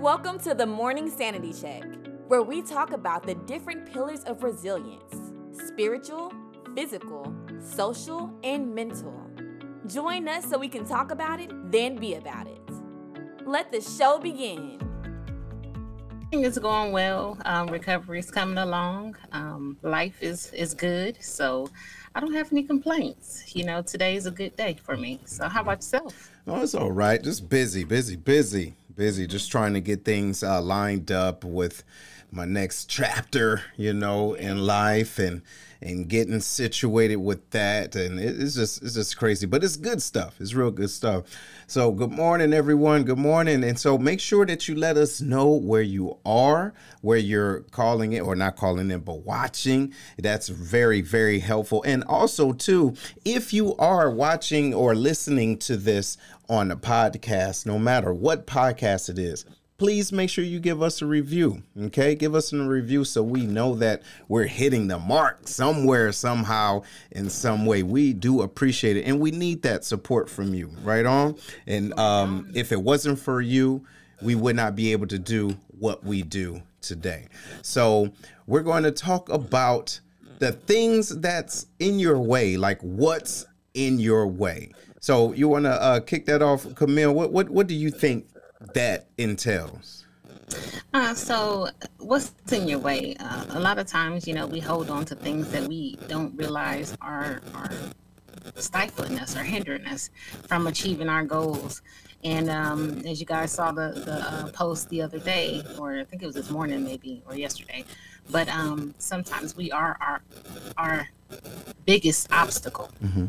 Welcome to the Morning Sanity Check, where we talk about the different pillars of resilience spiritual, physical, social, and mental. Join us so we can talk about it, then be about it. Let the show begin. It's going well. Um, recovery is coming along. Um, life is is good, so I don't have any complaints. You know, today is a good day for me. So, how about yourself? Oh, it's all right. Just busy, busy, busy, busy. Just trying to get things uh, lined up with my next chapter, you know, in life and and getting situated with that and it's just it's just crazy but it's good stuff. It's real good stuff. So good morning everyone. Good morning. And so make sure that you let us know where you are where you're calling it or not calling in but watching. That's very very helpful. And also too if you are watching or listening to this on a podcast no matter what podcast it is please make sure you give us a review. Okay, give us a review so we know that we're hitting the mark somewhere, somehow, in some way. We do appreciate it, and we need that support from you. Right on. And um, if it wasn't for you, we would not be able to do what we do today. So we're going to talk about the things that's in your way, like what's in your way. So you want to uh, kick that off, Camille? What what what do you think that entails? Uh, so, what's in your way? Uh, a lot of times, you know, we hold on to things that we don't realize are are stifling us or hindering us from achieving our goals. And um, as you guys saw the the uh, post the other day, or I think it was this morning, maybe, or yesterday, but um, sometimes we are our our biggest obstacle. Mm-hmm.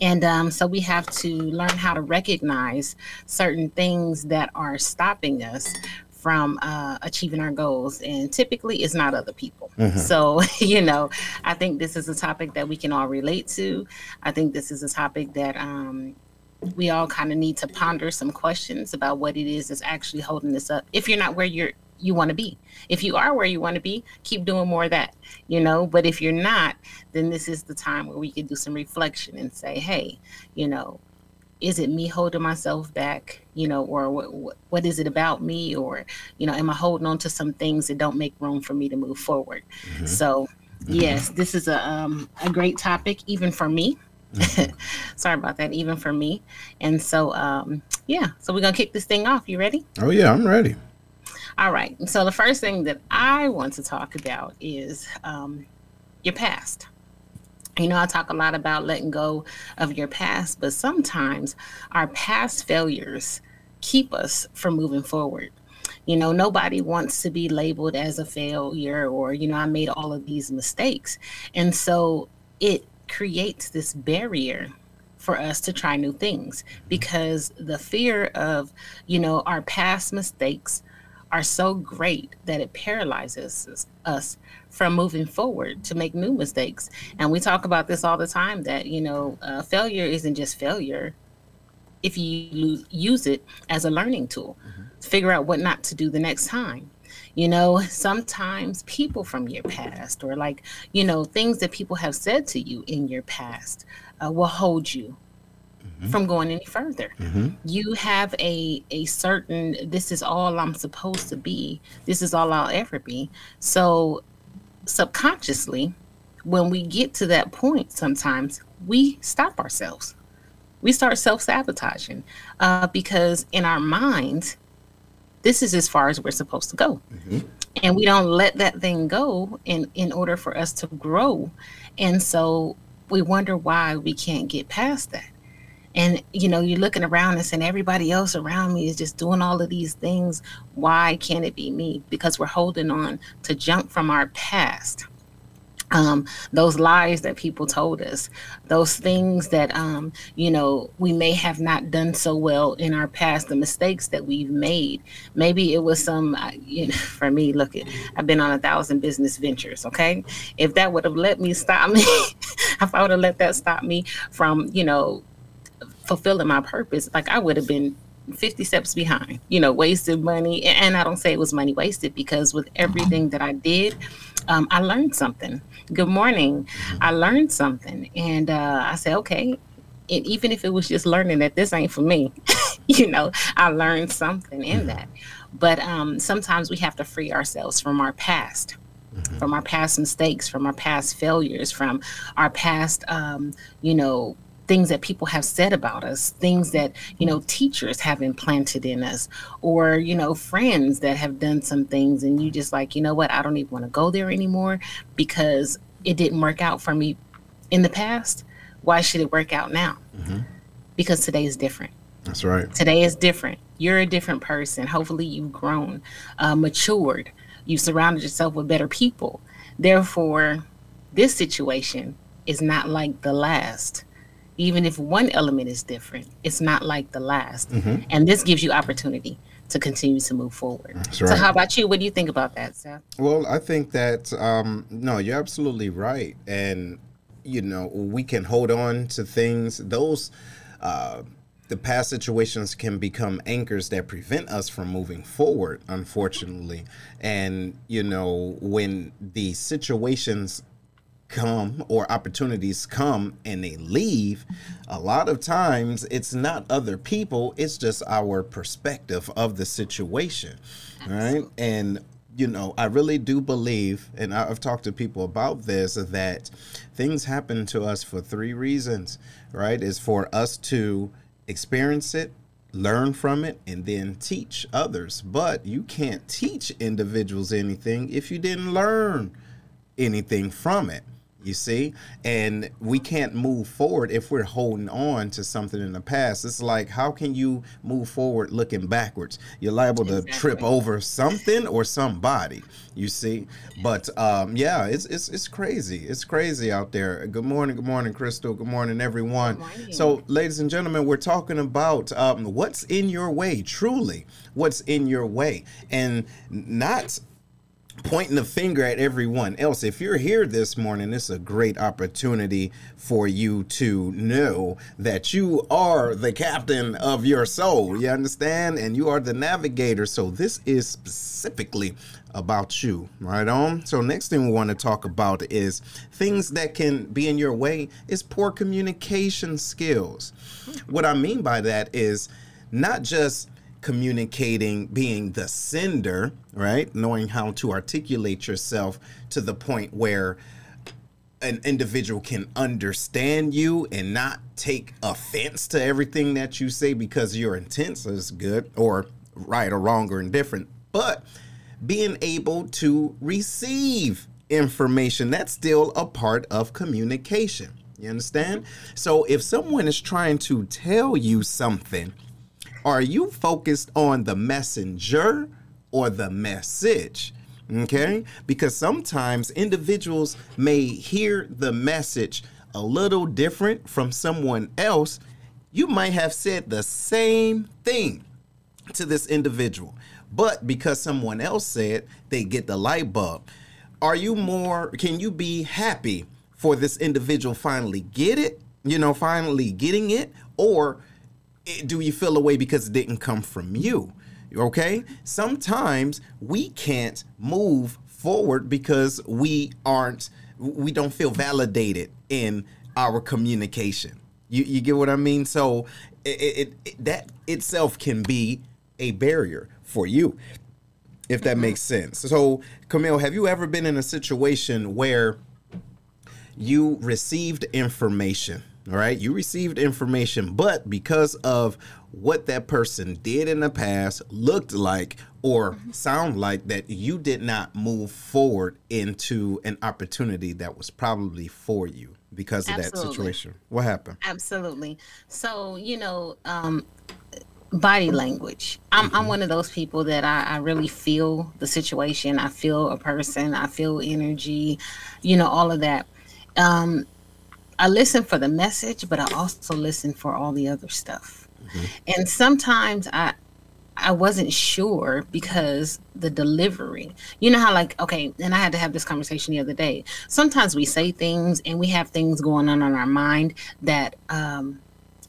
And um, so we have to learn how to recognize certain things that are stopping us from uh, achieving our goals. And typically, it's not other people. Mm-hmm. So, you know, I think this is a topic that we can all relate to. I think this is a topic that um, we all kind of need to ponder some questions about what it is that's actually holding us up. If you're not where you're you want to be. If you are where you want to be, keep doing more of that, you know. But if you're not, then this is the time where we can do some reflection and say, hey, you know, is it me holding myself back, you know, or what, what, what is it about me, or you know, am I holding on to some things that don't make room for me to move forward? Mm-hmm. So, mm-hmm. yes, this is a um, a great topic, even for me. Mm-hmm. Sorry about that, even for me. And so, um, yeah, so we're gonna kick this thing off. You ready? Oh yeah, I'm ready. All right. So the first thing that I want to talk about is um, your past. You know, I talk a lot about letting go of your past, but sometimes our past failures keep us from moving forward. You know, nobody wants to be labeled as a failure or, you know, I made all of these mistakes. And so it creates this barrier for us to try new things because the fear of, you know, our past mistakes are so great that it paralyzes us from moving forward to make new mistakes. And we talk about this all the time that, you know, uh, failure isn't just failure if you lose, use it as a learning tool mm-hmm. to figure out what not to do the next time. You know, sometimes people from your past or like, you know, things that people have said to you in your past uh, will hold you mm-hmm. from going any further. Mm-hmm. You have a a certain this is all I'm supposed to be. This is all I'll ever be. So subconsciously, when we get to that point, sometimes we stop ourselves. We start self sabotaging uh, because in our minds, this is as far as we're supposed to go. Mm-hmm. And we don't let that thing go in, in order for us to grow. And so we wonder why we can't get past that and you know you're looking around us and saying everybody else around me is just doing all of these things why can't it be me because we're holding on to junk from our past um, those lies that people told us, those things that, um, you know, we may have not done so well in our past, the mistakes that we've made. Maybe it was some, you know, for me, look, at, I've been on a thousand business ventures, okay? If that would have let me stop me, if I would have let that stop me from, you know, fulfilling my purpose, like I would have been 50 steps behind, you know, wasted money. And I don't say it was money wasted because with everything that I did, um, I learned something. Good morning. I learned something. And uh, I said, okay, and even if it was just learning that this ain't for me, you know, I learned something in mm-hmm. that. But um, sometimes we have to free ourselves from our past. Mm-hmm. From our past mistakes, from our past failures, from our past, um, you know, things that people have said about us, things that, you know, teachers have implanted in us, or, you know, friends that have done some things. And you just like, you know what, I don't even want to go there anymore because it didn't work out for me in the past. Why should it work out now? Mm-hmm. Because today is different. That's right. Today is different. You're a different person. Hopefully, you've grown, uh, matured. You've surrounded yourself with better people. Therefore, this situation is not like the last even if one element is different, it's not like the last. Mm-hmm. And this gives you opportunity to continue to move forward. Right. So, how about you? What do you think about that, Seth? Well, I think that um, no, you're absolutely right, and you know we can hold on to things. Those uh, the past situations can become anchors that prevent us from moving forward. Unfortunately, and you know when the situations come or opportunities come and they leave, a lot of times it's not other people, it's just our perspective of the situation. Right. And you know, I really do believe, and I've talked to people about this, that things happen to us for three reasons, right? Is for us to experience it, learn from it, and then teach others. But you can't teach individuals anything if you didn't learn anything from it you see? And we can't move forward if we're holding on to something in the past. It's like how can you move forward looking backwards? You're liable to exactly. trip over something or somebody you see? But um, yeah it's, it's it's crazy. It's crazy out there. Good morning good morning crystal. Good morning everyone. Good morning. so ladies and gentlemen we're talking about um, what's in your way truly what's in your way. And not pointing the finger at everyone else. If you're here this morning, it's a great opportunity for you to know that you are the captain of your soul. You understand? And you are the navigator. So this is specifically about you, right on? So next thing we want to talk about is things that can be in your way is poor communication skills. What I mean by that is not just communicating, being the sender, right? Knowing how to articulate yourself to the point where an individual can understand you and not take offense to everything that you say because your intent is good or right or wrong or indifferent, but being able to receive information that's still a part of communication. You understand? So if someone is trying to tell you something, are you focused on the messenger or the message? Okay? Because sometimes individuals may hear the message a little different from someone else. You might have said the same thing to this individual, but because someone else said, they get the light bulb. Are you more, can you be happy for this individual finally get it? You know, finally getting it? Or do you feel away because it didn't come from you? Okay? Sometimes we can't move forward because we aren't we don't feel validated in our communication. You you get what I mean? So it, it, it that itself can be a barrier for you if that makes sense. So, Camille, have you ever been in a situation where you received information all right. You received information, but because of what that person did in the past, looked like, or sound like, that you did not move forward into an opportunity that was probably for you because of Absolutely. that situation. What happened? Absolutely. So, you know, um, body language. I'm, mm-hmm. I'm one of those people that I, I, really feel the situation. I feel a person. I feel energy, you know, all of that. Um, I listen for the message, but I also listen for all the other stuff. Mm-hmm. And sometimes I I wasn't sure because the delivery. You know how like okay, and I had to have this conversation the other day. Sometimes we say things and we have things going on in our mind that um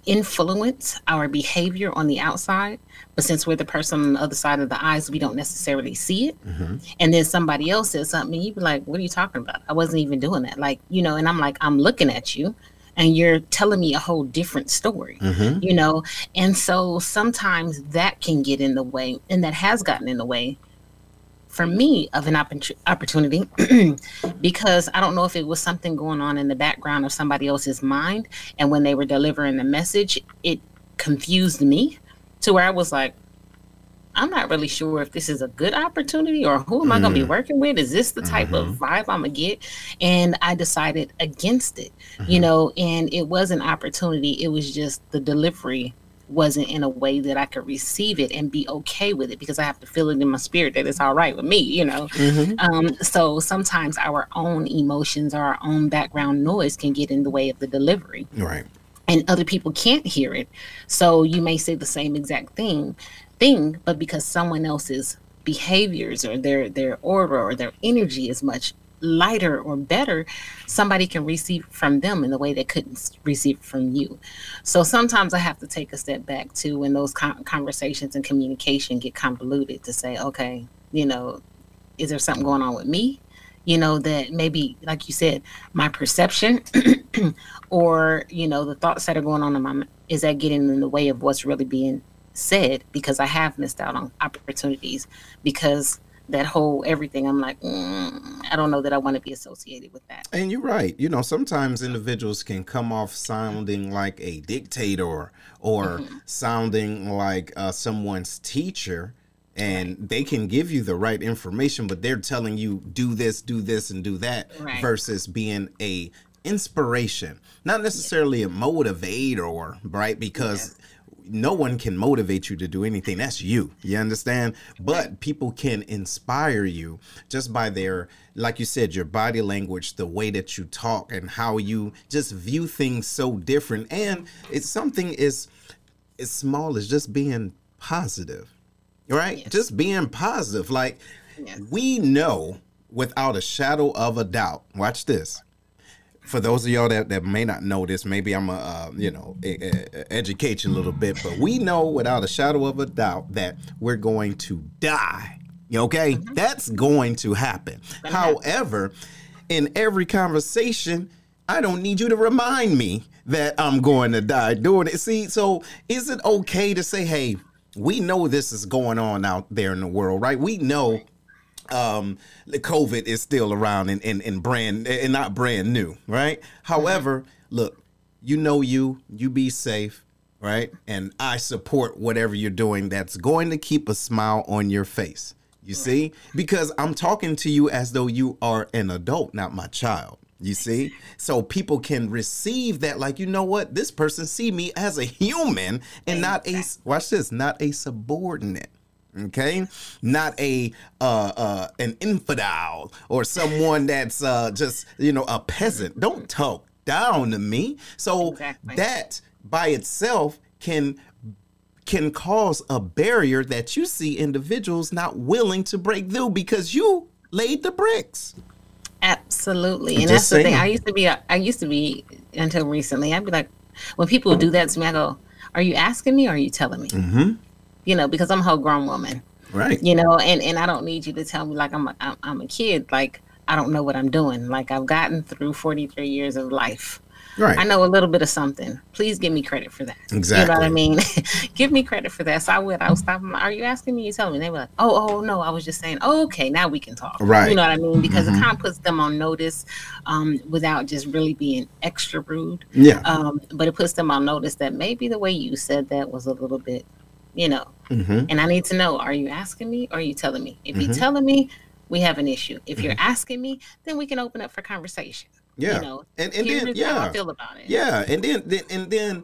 influence our behavior on the outside but since we're the person on the other side of the eyes we don't necessarily see it mm-hmm. and then somebody else says something and you be like what are you talking about i wasn't even doing that like you know and i'm like i'm looking at you and you're telling me a whole different story Mhm. you know and so sometimes that can get in the way and that has gotten in the way for me of an oppor- opportunity because i don't know if it was something going on in the background of somebody else's mind and when they were delivering the message it confused me to where i was like i'm not really sure if this is a good opportunity or who am i going to be Mm. working with? Is this the type of vibe i'm going to get? And i decided against it you know and it was an opportunity. It was just the delivery wasn't in a way that i could receive it and be okay with it because i have to feel it in my spirit that it's all right with me you know Mhm. um, so sometimes our own emotions or our own background noise can get in the way of the delivery Right. and other people can't hear it so you may say the same exact thing thing but because someone else's behaviors or their their aura or their energy is much lighter or better somebody can receive from them in the way they couldn't receive from you. So sometimes i have to take a step back too when those conversations and communication get convoluted to say okay you know is there something going on with me? You know that maybe like you said my perception or you know the thoughts that are going on in my is that getting in the way of what's really being said because i have missed out on opportunities because that whole everything i'm like mm, i don't know that i want to be associated with that And you're right. You know, sometimes individuals can come off sounding like a dictator or sounding like uh, someone's teacher, and they can give you the right information, but they're telling you do this, do this, and do that, Right. versus being a inspiration, not necessarily a motivator, right? Because no one can motivate you to do anything. That's you. You understand? But people can inspire you just by their, like you said, your body language, the way that you talk, and how you just view things so different. And it's something is as small as just being positive, right? Yes. Just being positive. Like Yes. we know without a shadow of a doubt. Watch this for those of y'all that, that may not know this, maybe I'm a uh, you know e- e- educate you a little bit, but we know without a shadow of a doubt that we're going to die. Okay, that's going to happen. Happen. However, in every conversation, I don't need you to remind me that I'm going to die doing it. See, so is it okay to say, hey, we know this is going on out there in the world, right? We know um the covid is still around and, and, and brand and not brand new right? However look you know you you be safe right? And i support whatever you're doing that's going to keep a smile on your face you see? Because i'm talking to you as though you are an adult not my child you see? so people can receive that like you know what? This person see me as a human and not a watch this not a subordinate okay not a uh uh an infidel or someone that's uh just you know a peasant don't talk down to me so Exactly. that by itself can can cause a barrier that you see individuals not willing to break through because you laid the bricks Absolutely, and that's the thing. I used to be. I used to be until recently. I'd be like, when people do that to me, I go, "Are you asking me or are you telling me?" mm-hmm You know, because I'm a whole grown woman. right You know, and and I don't need you to tell me like I'm a, I'm, I'm a kid. Like I don't know what I'm doing. Like I've gotten through 43 years of life. right I know a little bit of something. Please give me credit for that. Exactly. You know what I mean? give me credit for that. So I would. I would stop them. Are you asking me? You telling me? They were like, oh, oh, no. I was just saying. Oh, okay. Now we can talk. Right. You know what I mean? Because Mhm. it kind of puts them on notice, um, without just really being extra rude. yeah Um, but it puts them on notice that maybe the way you said that was a little bit, you know. Mm-hmm. And I need to know: Are you asking me or are you telling me? If Mhm. you're telling me, we have an issue. If you're asking me, then we can open up for conversation. yeah You know, and and then yeah I feel about it. Yeah, and then, then and then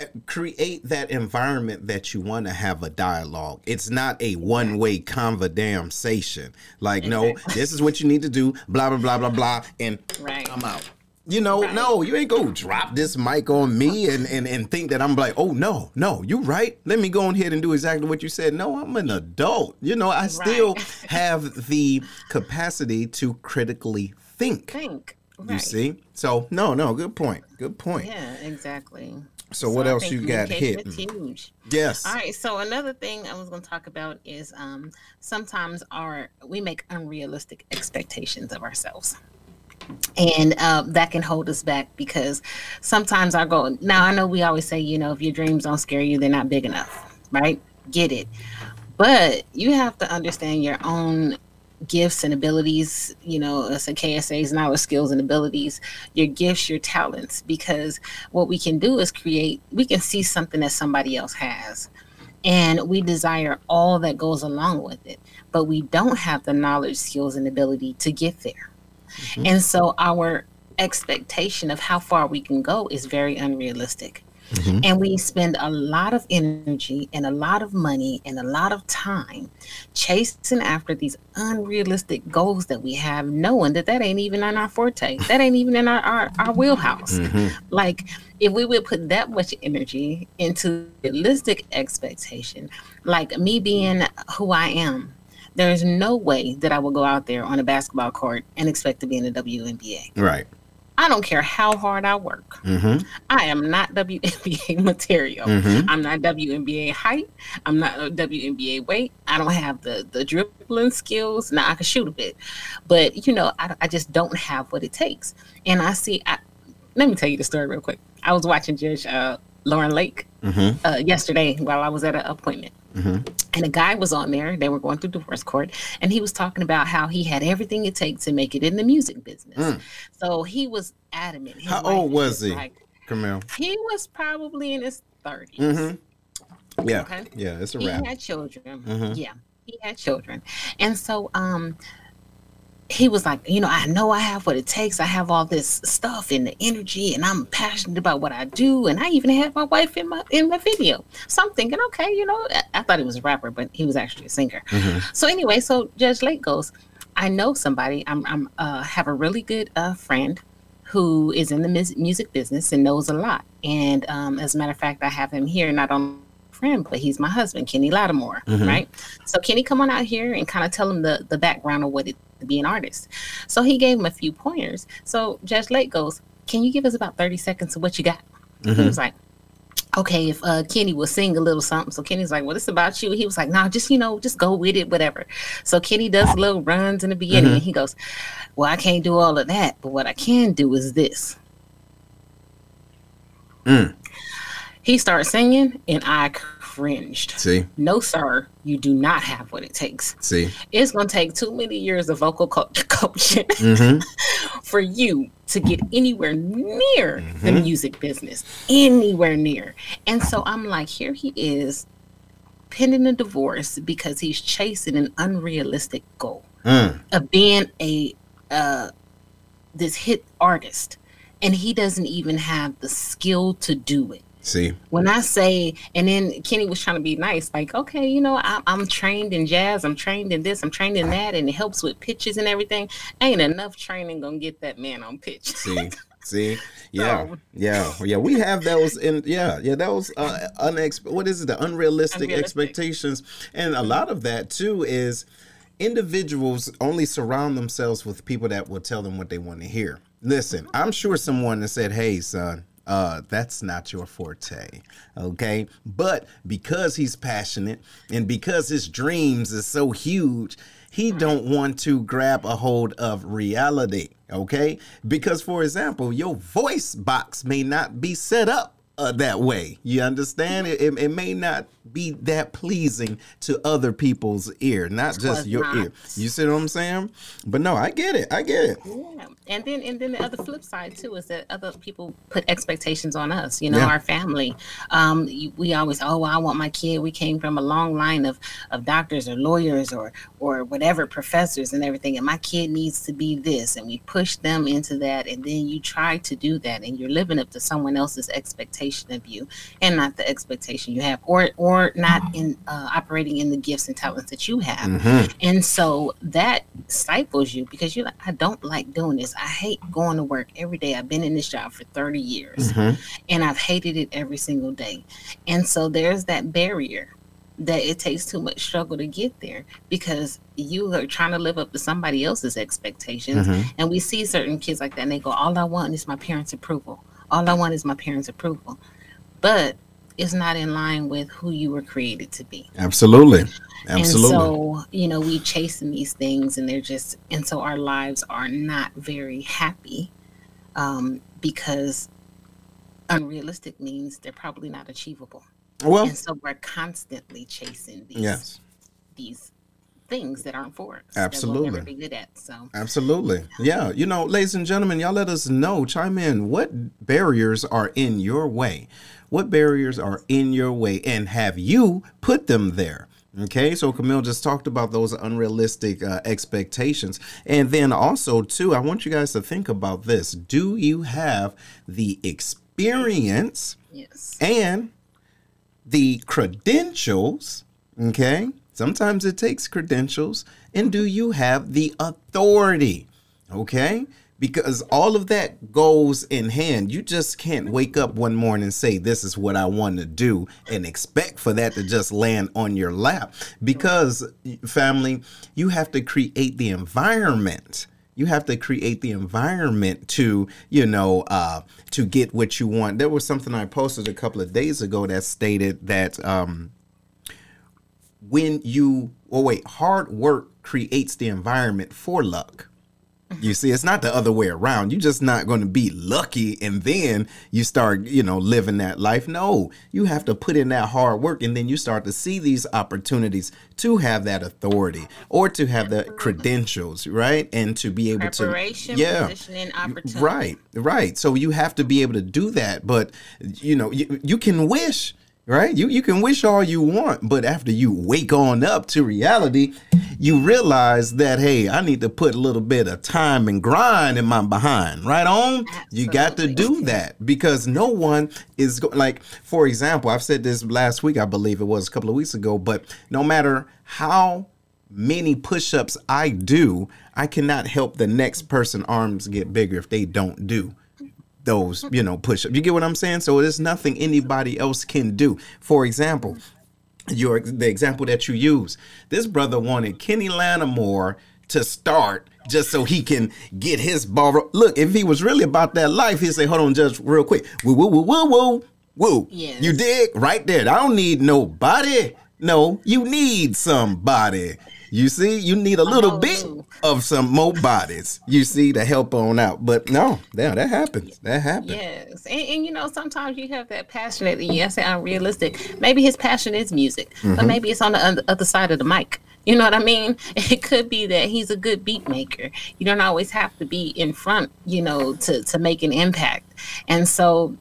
uh, create that environment that you want to have a dialogue. It's not a one-way conversation. Like, no, this is what you need to do, blah blah blah blah blah, and Right. I'm out. You know, Right. no, you ain't go drop this mic on me and, and and think that I'm like, oh no, no, you right. Let me go ahead and do exactly what you said. No, I'm an adult. You know, I still Right. have the capacity to critically think. Think. You see? So no, no, good point. Good point. Yeah, exactly. So, what I else you got hit? huge. Yes. All right. So another thing I was going to talk about is um, sometimes our we make unrealistic expectations of ourselves. And uh, that can hold us back because sometimes our goal now i know we always say you know if your dreams don't scare you they're not big enough right? Get it. But you have to understand your own gifts and abilities you know it's a KSAs and our skills and abilities your gifts your talents because what we can do is create we can see something that somebody else has. And we desire all that goes along with it but we don't have the knowledge skills and ability to get there Mm-hmm. And so our expectation of how far we can go is very unrealistic. Mm-hmm. And we spend a lot of energy and a lot of money and a lot of time chasing after these unrealistic goals that we have, knowing that that ain't even in our forte. That ain't even in our, our, our wheelhouse. Mm-hmm. Like, if we would put that much energy into realistic expectation, like me being who I am, there is no way that I will go out there on a basketball court and expect to be in the WNBA. Right. I don't care how hard I work. Mm-hmm. I am not WNBA material. Mm-hmm. I'm not WNBA height. I'm not WNBA weight. I don't have the the dribbling skills. Now I can shoot a bit, but you know I, I just don't have what it takes. And I see. I, let me tell you the story real quick. I was watching Judge uh, Lauren Lake mm-hmm. uh, yesterday while I was at an appointment. Mm-hmm. And a guy was on there. They were going through divorce court, and he was talking about how he had everything it takes to make it in the music business. Mm. So he was adamant. His how old was he, like, Camille? He was probably in his 30s. Mm-hmm. Yeah, okay? yeah, it's a wrap. He had children. Mm-hmm. Yeah, he had children, and so um, he was like, you know, I know I have what it takes. I have all this stuff and the energy, and I'm passionate about what I do. And I even had my wife in my in my video. So I'm thinking, okay, you know, I, thought he was a rapper, but he was actually a singer. Mm-hmm. So anyway, so Judge Lake goes, I know somebody. I'm I'm uh, have a really good uh, friend who is in the music business and knows a lot. And um, as a matter of fact, I have him here not on friend, but he's my husband, Kenny Lattimore, mm-hmm. right? So Kenny, come on out here and kind of tell him the the background of what it be an artist. So he gave him a few pointers. So Judge Lake goes, Can you give us about 30 seconds of what you got? Mm-hmm. He was like, Okay, if uh, Kenny will sing a little something. So Kenny's like, Well, this about you. He was like, No, nah, just, you know, just go with it, whatever. So Kenny does little runs in the beginning mm-hmm. and he goes, Well, I can't do all of that, but what I can do is this. Mm. He starts singing and I cringed. See? No, sir, you do not have what it takes. See? It's going to take too many years of vocal co- coaching mm-hmm. for you to get anywhere near mm-hmm. the music business, anywhere near. And so I'm like, here he is pending a divorce because he's chasing an unrealistic goal mm. of being a uh, this hit artist and he doesn't even have the skill to do it See, when I say, and then Kenny was trying to be nice, like, okay, you know, I, am trained in jazz, I'm trained in this, I'm trained in that, and it helps with pitches and everything. Ain't enough training gonna get that man on pitch. See, see, yeah, so, yeah, yeah. We have those, and yeah, yeah, those uh, unex. What is it? The unrealistic, unrealistic expectations, and a lot of that too is individuals only surround themselves with people that will tell them what they want to hear. Listen, I'm sure someone that said, "Hey, son." Uh, that's not your forte. Okay. But because he's passionate and because his dreams is so huge, he don't want to grab a hold of reality. Okay. Because for example, your voice box may not be set up uh, that way. You understand? It, it, it, may not be that pleasing to other people's ear, not just your not. ear. You see what I'm saying? But no, I get it. I get it. Yeah. And then and then the other flip side too is that other people put expectations on us. You know, yeah. our family. Um, we always, oh, I want my kid. We came from a long line of of doctors or lawyers or or whatever professors and everything, and my kid needs to be this, and we push them into that, and then you try to do that, and you're living up to someone else's expectation of you, and not the expectation you have, or or not in uh, operating in the gifts and talents that you have, mm-hmm. and so that stifles you because you're like, I don't like doing this. I hate going to work every day. I've been in this job for 30 years mm-hmm. and I've hated it every single day. And so there's that barrier that it takes too much struggle to get there because you are trying to live up to somebody else's expectations. Mm-hmm. And we see certain kids like that and they go, All I want is my parents' approval. All I want is my parents' approval. But is not in line with who you were created to be. Absolutely. Absolutely. And so, you know, we chasing these things and they're just, and so our lives are not very happy um, because unrealistic means they're probably not achievable. Well, and so we're constantly chasing these, yes. these things that aren't for us. Absolutely. That we'll be good at. So absolutely. Yeah. You know, ladies and gentlemen, y'all let us know, chime in what barriers are in your way. What barriers are in your way and have you put them there? Okay, so Camille just talked about those unrealistic uh, expectations. And then also, too, I want you guys to think about this. Do you have the experience yes. and the credentials? Okay, sometimes it takes credentials. And do you have the authority? Okay, because all of that goes in hand. You just can't wake up one morning and say, This is what I want to do, and expect for that to just land on your lap. Because, family, you have to create the environment. You have to create the environment to, you know, uh, to get what you want. There was something I posted a couple of days ago that stated that um, when you, oh, wait, hard work creates the environment for luck you see, it's not the other way around. You're just not going to be lucky and then you start, you know, living that life. No, you have to put in that hard work and then you start to see these opportunities to have that authority or to have the credentials, right? And to be able to yeah, Right, right. So you have to be able to do that, but you know, you, you can wish right? You you can wish all you want, but after you wake on up to reality, you realize that hey, I need to put a little bit of time and grind in my behind. Right on, Absolutely. you got to do that because no one is go- like, for example, I've said this last week, I believe it was a couple of weeks ago, but no matter how many push-ups I do, I cannot help the next person arms get bigger if they don't do those, you know, push up. You get what I'm saying? So there's nothing anybody else can do. For example, your the example that you use, this brother wanted Kenny Lattimore to start just so he can get his ball. Look, if he was really about that life, he'd say, "Hold on, Judge, real quick, woo woo woo woo woo woo." Yes. You dig right there? I don't need nobody. No, you need somebody. You see, you need a little oh, bit of some more bodies. You see to help on out. But no, yeah, that happens. That happens. Yes, and, and you know sometimes you have that passionate. Yes, unrealistic. Maybe his passion is music, mm-hmm. but maybe it's on the other side of the mic. You know what I mean? It could be that he's a good beat maker. You don't always have to be in front, you know, to to make an impact. And so,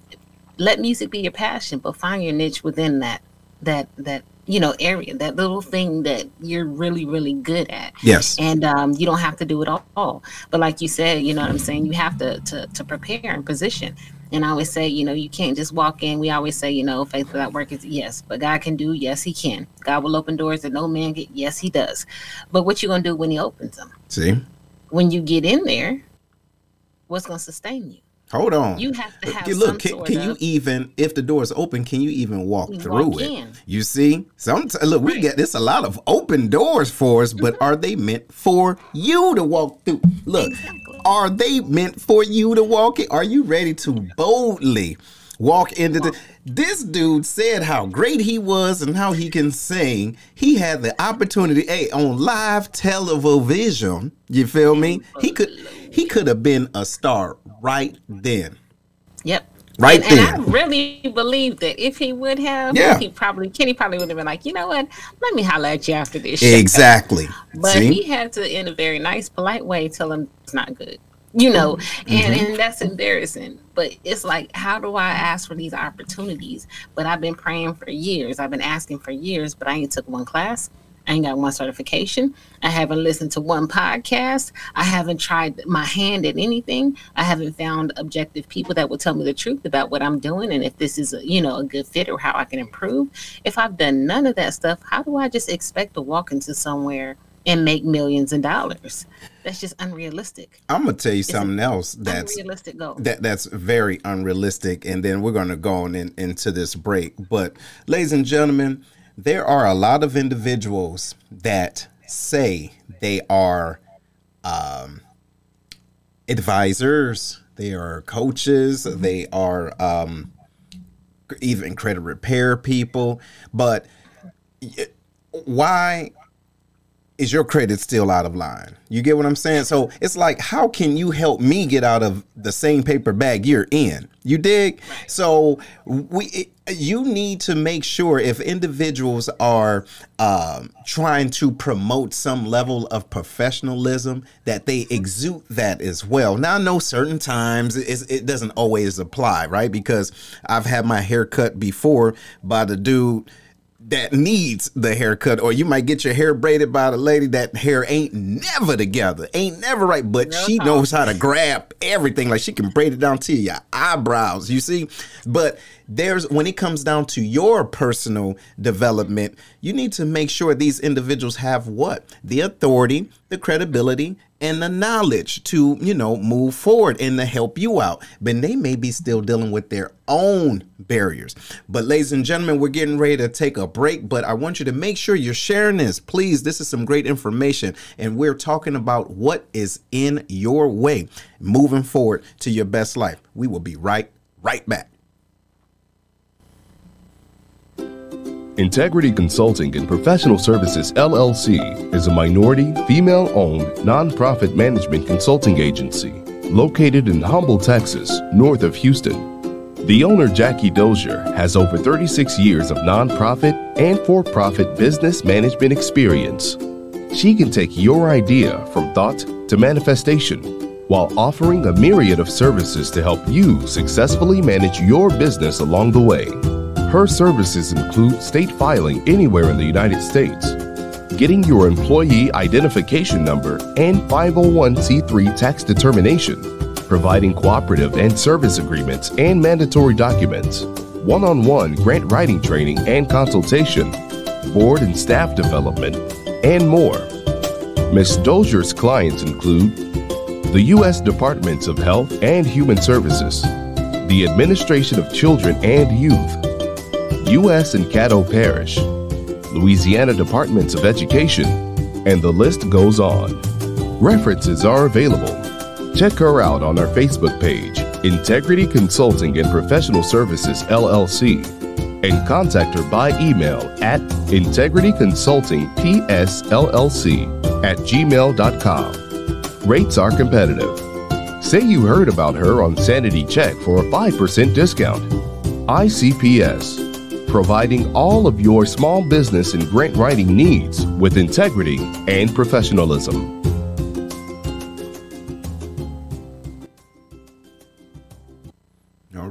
let music be your passion, but find your niche within that that that you know area that little thing that you're really really good at yes and um, you don't have to do it all but like you said you know what i'm saying you have to to, to prepare and position and I always say, you know, you can't just walk in. We always say, you know, faith without work is yes, but God can do, yes, He can. God will open doors that no man get, yes, He does. But what you gonna do when He opens them? See, when you get in there, what's gonna sustain you? Hold on. You have to have look. Can, can you even, if the door is open, can you even walk you through walk it? In. You see, some look. Right. We get this a lot of open doors for us, but mm-hmm. are they meant for you to walk through? Look, exactly. are they meant for you to walk it? Are you ready to boldly walk into the? This dude said how great he was and how he can sing. He had the opportunity, hey, on live television. You feel me? He could he could have been a star right then. Yep. Right and, then. And I really believe that if he would have, yeah. he probably Kenny probably would have been like, you know what? Let me holler at you after this. Exactly. but See? he had to, in a very nice, polite way, tell him it's not good. You know, mm-hmm. and and that's embarrassing. But it's like, how do I ask for these opportunities? But I've been praying for years. I've been asking for years, but I ain't took one class. I ain't got one certification. I haven't listened to one podcast. I haven't tried my hand at anything. I haven't found objective people that will tell me the truth about what I'm doing and if this is a, you know a good fit or how I can improve. If I've done none of that stuff, how do I just expect to walk into somewhere and make millions of dollars? That's just unrealistic. I'm gonna tell you it's something else that's unrealistic goal. That that's very unrealistic, and then we're gonna go on in, into this break. But, ladies and gentlemen there are a lot of individuals that say they are um, advisors, they are coaches, they are um, even credit repair people. But why is your credit still out of line? You get what I'm saying? So it's like, how can you help me get out of the same paper bag you're in? You dig? So we, it, you need to make sure if individuals are um, trying to promote some level of professionalism that they exude that as well. Now I know certain times it doesn't always apply, right? Because I've had my hair cut before by the dude that needs the haircut, or you might get your hair braided by the lady that hair ain't never together, ain't never right, but no she knows how to grab everything. Like she can braid it down to your eyebrows, you see? But there's when it comes down to your personal development, you need to make sure these individuals have what? The authority, the credibility, and the knowledge to, you know, move forward and to help you out. But they may be still dealing with their own barriers. But, ladies and gentlemen, we're getting ready to take a break. But I want you to make sure you're sharing this. Please, this is some great information. And we're talking about what is in your way moving forward to your best life. We will be right, right back. Integrity Consulting and Professional Services LLC is a minority, female owned, nonprofit management consulting agency located in Humble, Texas, north of Houston. The owner, Jackie Dozier, has over 36 years of nonprofit and for profit business management experience. She can take your idea from thought to manifestation while offering a myriad of services to help you successfully manage your business along the way. Her services include state filing anywhere in the United States, getting your employee identification number and 501c3 tax determination, providing cooperative and service agreements and mandatory documents, one on one grant writing training and consultation, board and staff development, and more. Ms. Dozier's clients include the U.S. Departments of Health and Human Services, the Administration of Children and Youth, U.S. and Caddo Parish, Louisiana Departments of Education, and the list goes on. References are available. Check her out on our Facebook page, Integrity Consulting and Professional Services LLC, and contact her by email at integrityconsultingpsllc at gmail.com. Rates are competitive. Say you heard about her on Sanity Check for a 5% discount. ICPS providing all of your small business and grant writing needs with integrity and professionalism.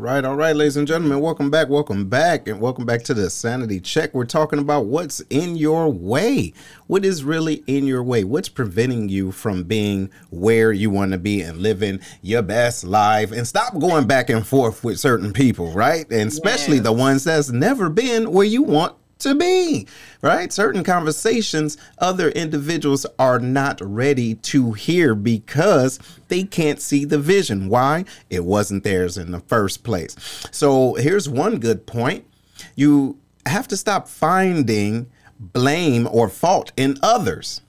Right, all right, ladies and gentlemen, welcome back, welcome back, and welcome back to the Sanity Check. We're talking about what's in your way. What is really in your way? What's preventing you from being where you want to be and living your best life? And stop going back and forth with certain people, right? And especially the ones that's never been where you want to be, right? Certain conversations other individuals are not ready to hear because they can't see the vision. Why? It wasn't theirs in the first place. So here's one good point you have to stop finding blame or fault in others.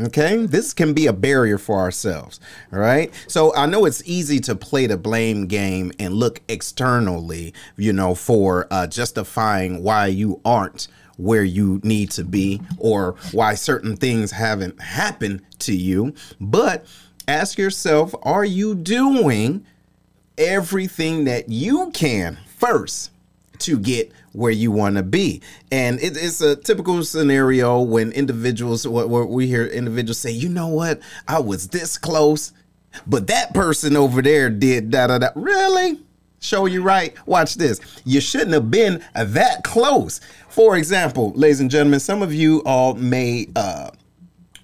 Okay, this can be a barrier for ourselves. All right, so I know it's easy to play the blame game and look externally, you know, for uh, justifying why you aren't where you need to be or why certain things haven't happened to you. But ask yourself are you doing everything that you can first to get where you want to be. And it, it's a typical scenario when individuals, what, what we hear individuals say, you know what, I was this close, but that person over there did da da da. Really? Show you right. Watch this. You shouldn't have been that close. For example, ladies and gentlemen, some of you all may. Uh,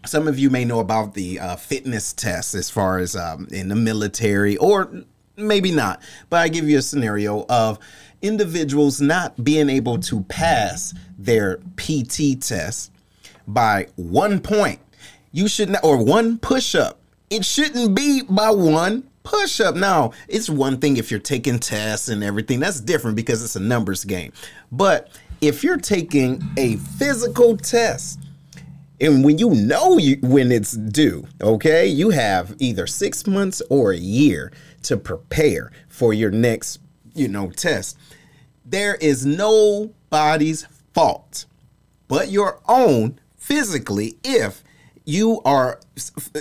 some of you may know about the uh, fitness test as far as um, in the military, or maybe not. But I give you a scenario of individuals not being able to pass their PT test by one point. You should not, or one push up. It shouldn't be by one push up. Now, it's one thing if you're taking tests and everything, that's different because it's a numbers game. But if you're taking a physical test, and when you know you, when it's due, okay, you have either six months or a year to prepare for your next, you know, test there is nobody's fault but your own physically if you are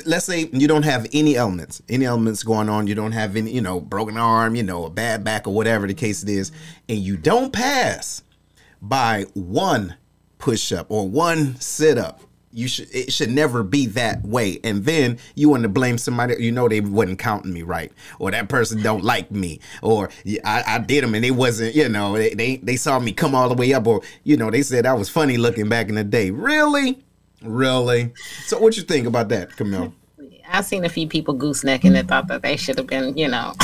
let's say you don't have any elements any elements going on you don't have any you know broken arm you know a bad back or whatever the case it is and you don't pass by one push up or one sit up you should it should never be that way. And then you want to blame somebody you know they wasn't counting me right or that person don't like me or i, I did them and they wasn't you know they, they they saw me come all the way up or you know they said i was funny looking back in the day. Really? Really? So what you think about that camille? I've seen a few people goosenecking that thought that they should have been, you know,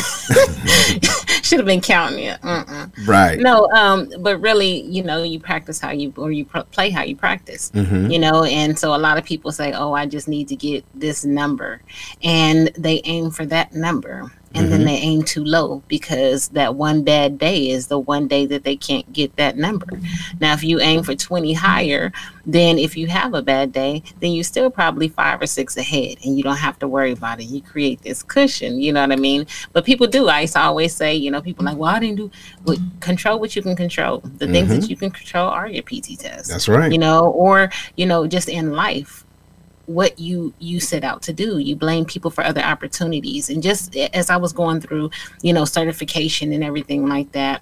should have been counting it. Right. No, um, but really, you know, you practice how you or you pr- play how you practice. You know, and so a lot of people say, "Oh, I just need to get this number," and they aim for that number, and then mm-hmm. they aim too low because that one bad day is the one day that they can't get that number. Now, if you aim for twenty higher, then if you have a bad day, then you're still probably five or six ahead, and you don't have to worry about it. You create this cushion. You know what I mean? But people do. I used to always say, you know, people like, "Well, I didn't do." Well, control what you can control. The things that mm-hmm. you can control are your PT tests that's right you know or you know just in life what you you set out to do. You blame people for other opportunities. And just as i was going through you know certification and everything like that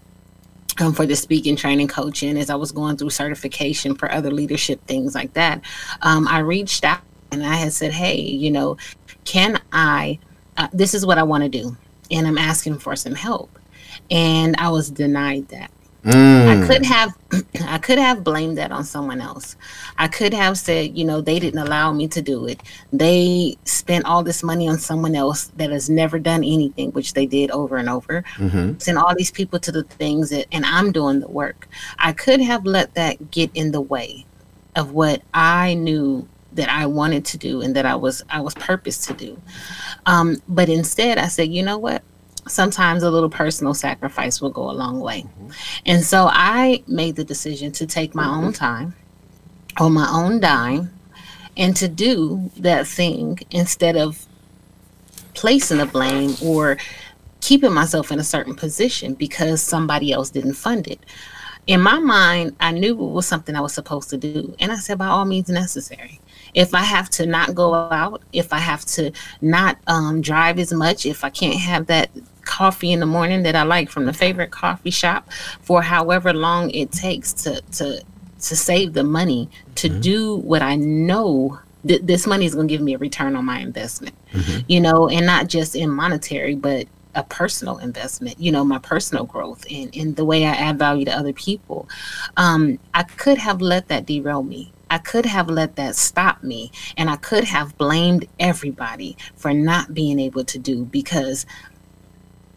um, for the speaking training coaching as i was going through certification for other leadership things like that um, i reached out and i had said hey you know can i uh, this is what i want to do and i'm asking for some help. And i was denied that I could have I could have blamed that on someone else. I could have said, you know, they didn't allow me to do it. They spent all this money on someone else that has never done anything, which they did over and over. Send all these people to the things that and I'm doing the work. I could have let that get in the way of what I knew that I wanted to do and that I was I was purposed to do. Um, but instead I said, you know what? Sometimes a little personal sacrifice will go a long way. And so I made the decision to take my own time on my own dime and to do that thing instead of placing the blame or keeping myself in a certain position because somebody else didn't fund it. In my mind, I knew it was something I was supposed to do. And I said, by all means necessary. If I have to not go out, if I have to not um, drive as much, if I can't have that coffee in the morning that I like from the favorite coffee shop for however long it takes to to to save the money to do what I know th- this money is going to give me a return on my investment. You know, and not just in monetary, but a personal investment, you know, my personal growth and, and the way I add value to other people. Um, I could have let that derail me. I could have let that stop me. And I could have blamed everybody for not being able to do because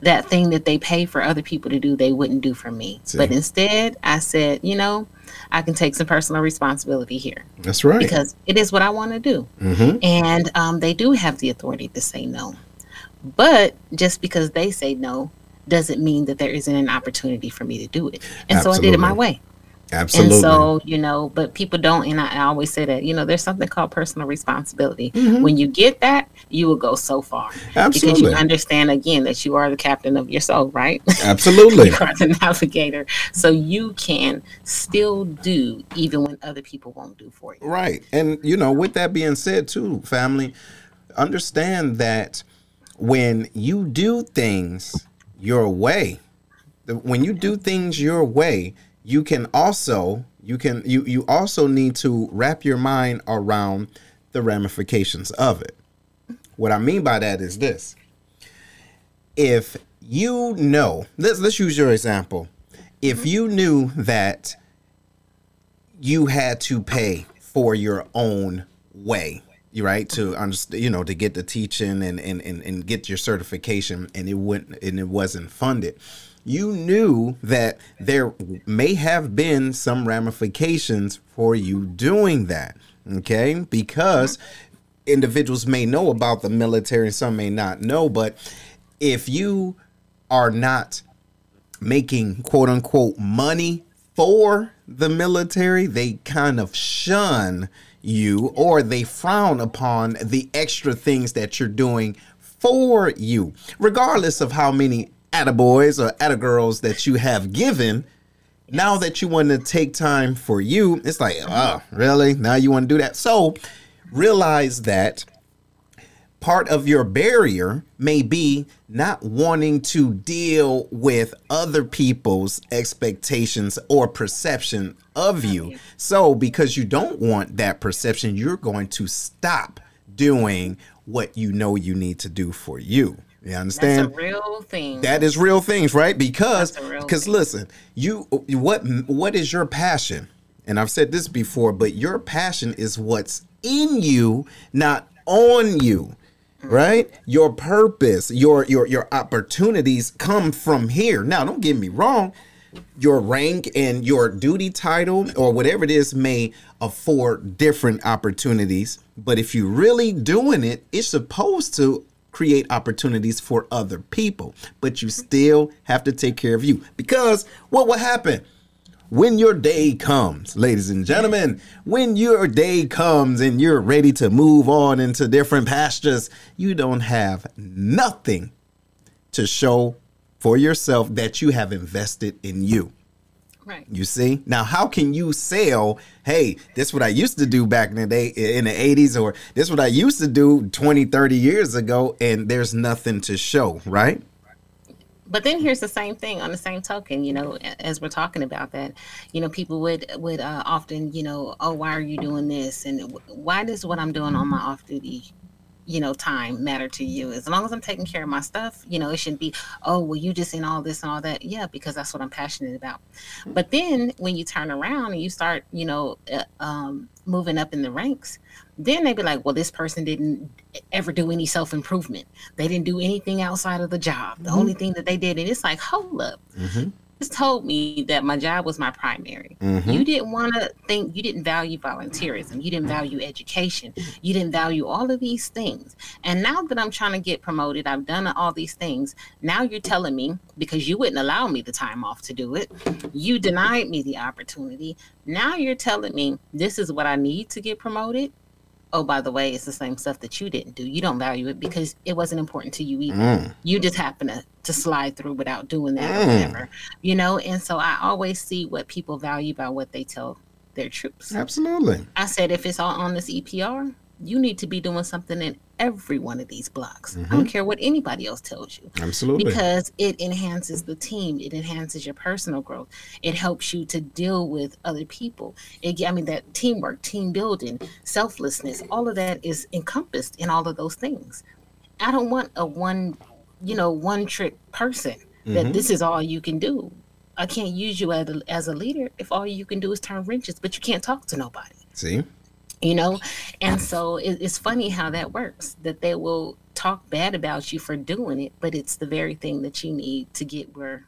that thing that they pay for other people to do, they wouldn't do for me. See. But instead, I said, you know, I can take some personal responsibility here that's right because it is what I want to do. Mhm. And um, they do have the authority to say no. But just because they say no doesn't mean that there isn't an opportunity for me to do it. And so I did it my way. Absolutely And so, you know, but people don't, and I, I always say that, you know, there's something called personal responsibility. When you get that, you will go so far. Because Mm-hmm. You understand again that you are the captain of your soul, right? absolutely you are the navigator. So you can still do even when other people won't do for you. Right. And, you know, with that being said, too, family, understand that when you do things your way, when you do things your way, you can also you can you you also need to wrap your mind around the ramifications of it. What I mean by that is this. If you know, let's let's use your example. If mm-hmm. you knew that you had to pay for your own way you right to understand you know to get the teaching and, and and and get your certification and it wouldn't and it wasn't funded you knew that there may have been some ramifications for you doing that okay because individuals may know about the military and some may not know but if you are not making quote unquote money for the military, they kind of shun you or they frown upon the extra things that you're doing for you. Regardless of how many attaboys or attagirls that you have given, Now that you want to take time for you, it's like, oh, really? Now you want to do that? So realize that part of your barrier may be not wanting to deal with other people's expectations or perception of you. So, because you don't want that perception, you're going to stop doing what you know you need to do for you. You understand? That's a real thing. That is real things, right? Because That's a real because listen, you what what is your passion? And I've said this before, but your passion is what's in you, not on you. Mm-hmm. Right? Your purpose, your your your opportunities come from here. Now, don't get me wrong, your rank and your duty title or whatever it is may afford different opportunities, but if you're really doing it, it's supposed to create opportunities for other people, but you still have to take care of you. Because what will happen when your day comes, ladies and gentlemen, when your day comes and you're ready to move on into different pastures, you don't have nothing to show for yourself that you have invested in you. Right. You see? Now, how can you sell, hey, this is what I used to do back in the day in the 80s, or this is what I used to do 20, 30 years ago, and there's nothing to show, right? but then here's the same thing on the same token you know as we're talking about that you know people would would uh, often you know oh why are you doing this and wh- why does what i'm doing on my off duty you know time matter to you. As long as i'm taking care of my stuff you know it shouldn't be oh well you just in all this and all that. Yeah because that's what i'm passionate about. But then when you turn around and you start you know uh, um, moving up in the ranks then they'd be like well this person didn't ever do any self-improvement. They didn't do anything outside of the job. The only thing that they did and it's like hold up just told me that my job was my primary. Mm-hmm. You didn't want to think, you didn't value volunteerism, you didn't mm-hmm. value education, you didn't value all of these things. And now that I'm trying to get promoted, I've done all these things. Now you're telling me because you wouldn't allow me the time off to do it, you denied me the opportunity. Now you're telling me this is what I need to get promoted. Oh, by the way, it's the same stuff that you didn't do. You don't value it because it wasn't important to you either. Mm. You just happen to, to slide through without doing that or mm. whatever, you know? And so I always see what people value by what they tell their troops. Absolutely. I said, if it's all on this EPR, you need to be doing something in every one of these blocks. I don't mm-hmm. care what anybody else tells you. Absolutely. because it enhances the team. It enhances your personal growth. It helps you to deal with other people. It, i mean that teamwork team building selflessness all of that is encompassed in all of those things. I don't want a one you know one trick person that mm-hmm. this is all you can do. I can't use you as a, as a leader if all you can do is turn wrenches but you can't talk to nobody. See? You know and so it, it's funny how that works that they will talk bad about you for doing it but it's the very thing that you need to get where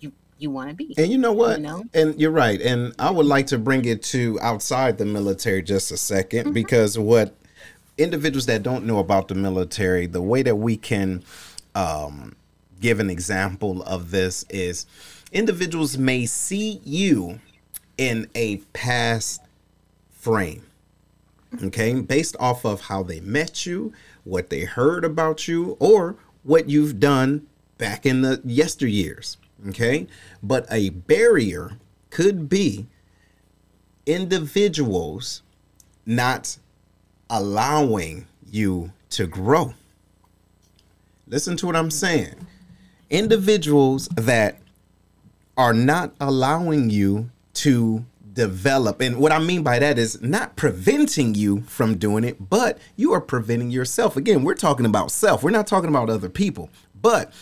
you you want to be And you know what? You know? And you're right. And I would like to bring it to outside the military just a 2nd Mm-hmm. because what individuals that don't know about the military, the way that we can um, give an example of this is individuals may see you in a past frame. Okay, based off of how they met you, what they heard about you, or what you've done back in the yesteryears. Okay, but a barrier could be individuals not allowing you to grow. Listen to what I'm saying. Individuals that are not allowing you to develop. And what I mean by that is not preventing you from doing it, but you are preventing yourself. Again, we're talking about self, we're not talking about other people. But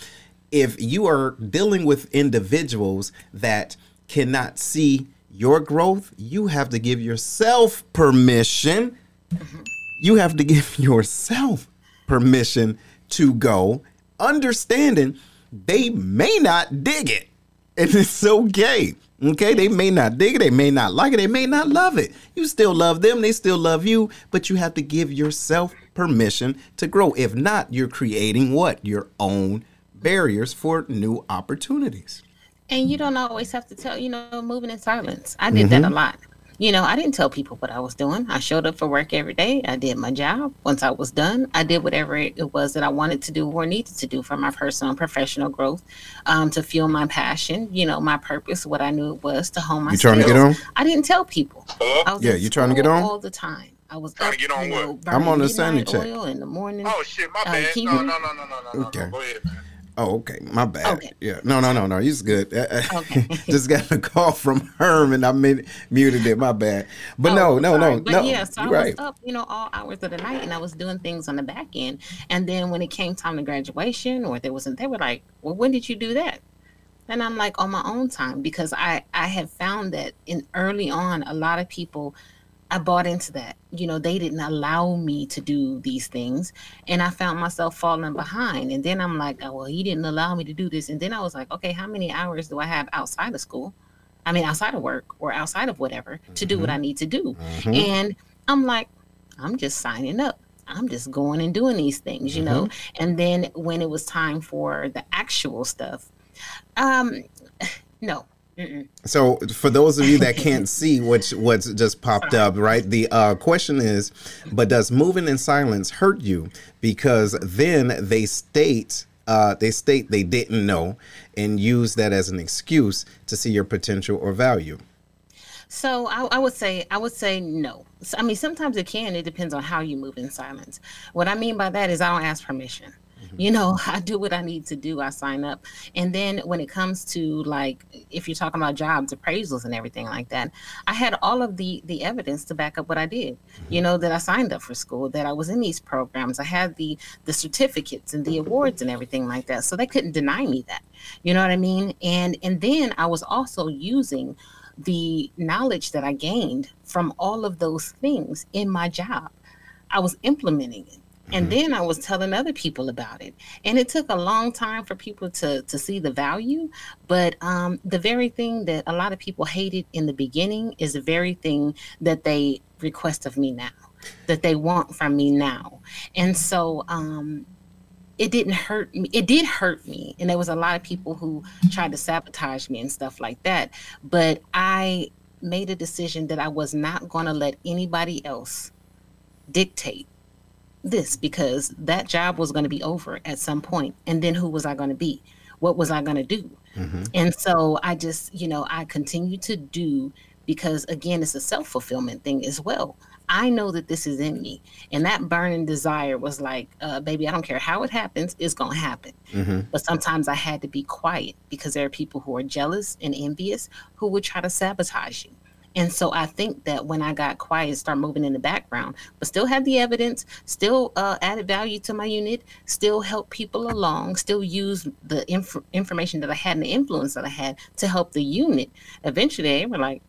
if you are dealing with individuals that cannot see your growth, you have to give yourself permission. Mm-hmm. You have to give yourself permission to go, understanding they may not dig it. And it's okay. Okay, they may not dig it, they may not like it, they may not love it. You still love them, they still love you, but you have to give yourself permission to grow. If not, you're creating what? Your own barriers for new opportunities. and you don't always have to tell you know moving in silence i did that mm-hmm. a lot you know, I didn't tell people what I was doing. I showed up for work every day. I did my job. Once I was done, I did whatever it was that I wanted to do or needed to do for my personal and professional growth, um, to fuel my passion, you know, my purpose, what I knew it was to hone my You trying to get on? I didn't tell people. Hello? I was Yeah, you trying to get school on? all the time. I was Trying up, to get on you what? I'm on the burning sandy midnight check. oil in the morning. Oh shit, my Uh, bad. can No, you- no, no, no, no, no, no. Okay. Go ahead, man. Oh, okay. My bad. Okay. Yeah. No, no, no, no. He's good. Okay. Just got a call from Herm and I made, muted it. My bad. But Oh, no, no, sorry. no, But no. yeah, so I You're right. was up, you know, all hours of the night, and I was doing things on the back end. And then when it came time to graduation, or there wasn't, they were like, "Well, when did you do that?" And I'm like, "On my own time," because I I have found that in early on, a lot of people. I bought into that. You know, they didn't allow me to do these things. And I found myself falling behind. And then I'm like, oh, well, he didn't allow me to do this. And then I was like, okay, how many hours do I have outside of school? I mean, outside of work or outside of whatever to do what I need to do. Mhm. And I'm like, I'm just signing up. I'm just going and doing these things, you know? And then when it was time for the actual stuff, um, no. Mm-mm. So, for those of you that can't see what's what's just popped up, right? The uh, question is, but does moving in silence hurt you? Because then they state uh, they state they didn't know and use that as an excuse to see your potential or value. So I, I would say I would say no. So, I mean, sometimes it can. It depends on how you move in silence. What I mean by that is I don't ask permission. Mm-hmm. You know, I do what I need to do. I sign up, and then when it comes to like, if you're talking about jobs, appraisals, and everything like that, I had all of the the evidence to back up what I did. You mm-hmm. know, that I signed up for school, that I was in these programs. I had the the certificates and the awards and everything like that. So they couldn't deny me that. You know what I mean? And and then I was also using the knowledge that I gained from all of those things in my job. I was implementing it. And then I was telling other people about it. And it took a long time for people to to see the value. But um, the very thing that a lot of people hated in the beginning is the very thing that they request of me now, that they want from me now. And so um, it didn't hurt me. It did hurt me. And there was a lot of people who tried to sabotage me and stuff like that. But I made a decision that I was not going to let anybody else dictate this because that job was going to be over at some point and then who was i going to be? What was i going to do and so i just you know i continue to do because again it's a self-fulfillment thing as well. I know that this is in me and that burning desire was like uh, baby i don't care how it happens it's going to happen but sometimes i had to be quiet because there are people who are jealous and envious who would try to sabotage you and so I think that when I got quiet, start moving in the background, but still had the evidence, still uh, added value to my unit, still help people along, still use the inf- information that I had and the influence that I had to help the unit. Eventually, they were like,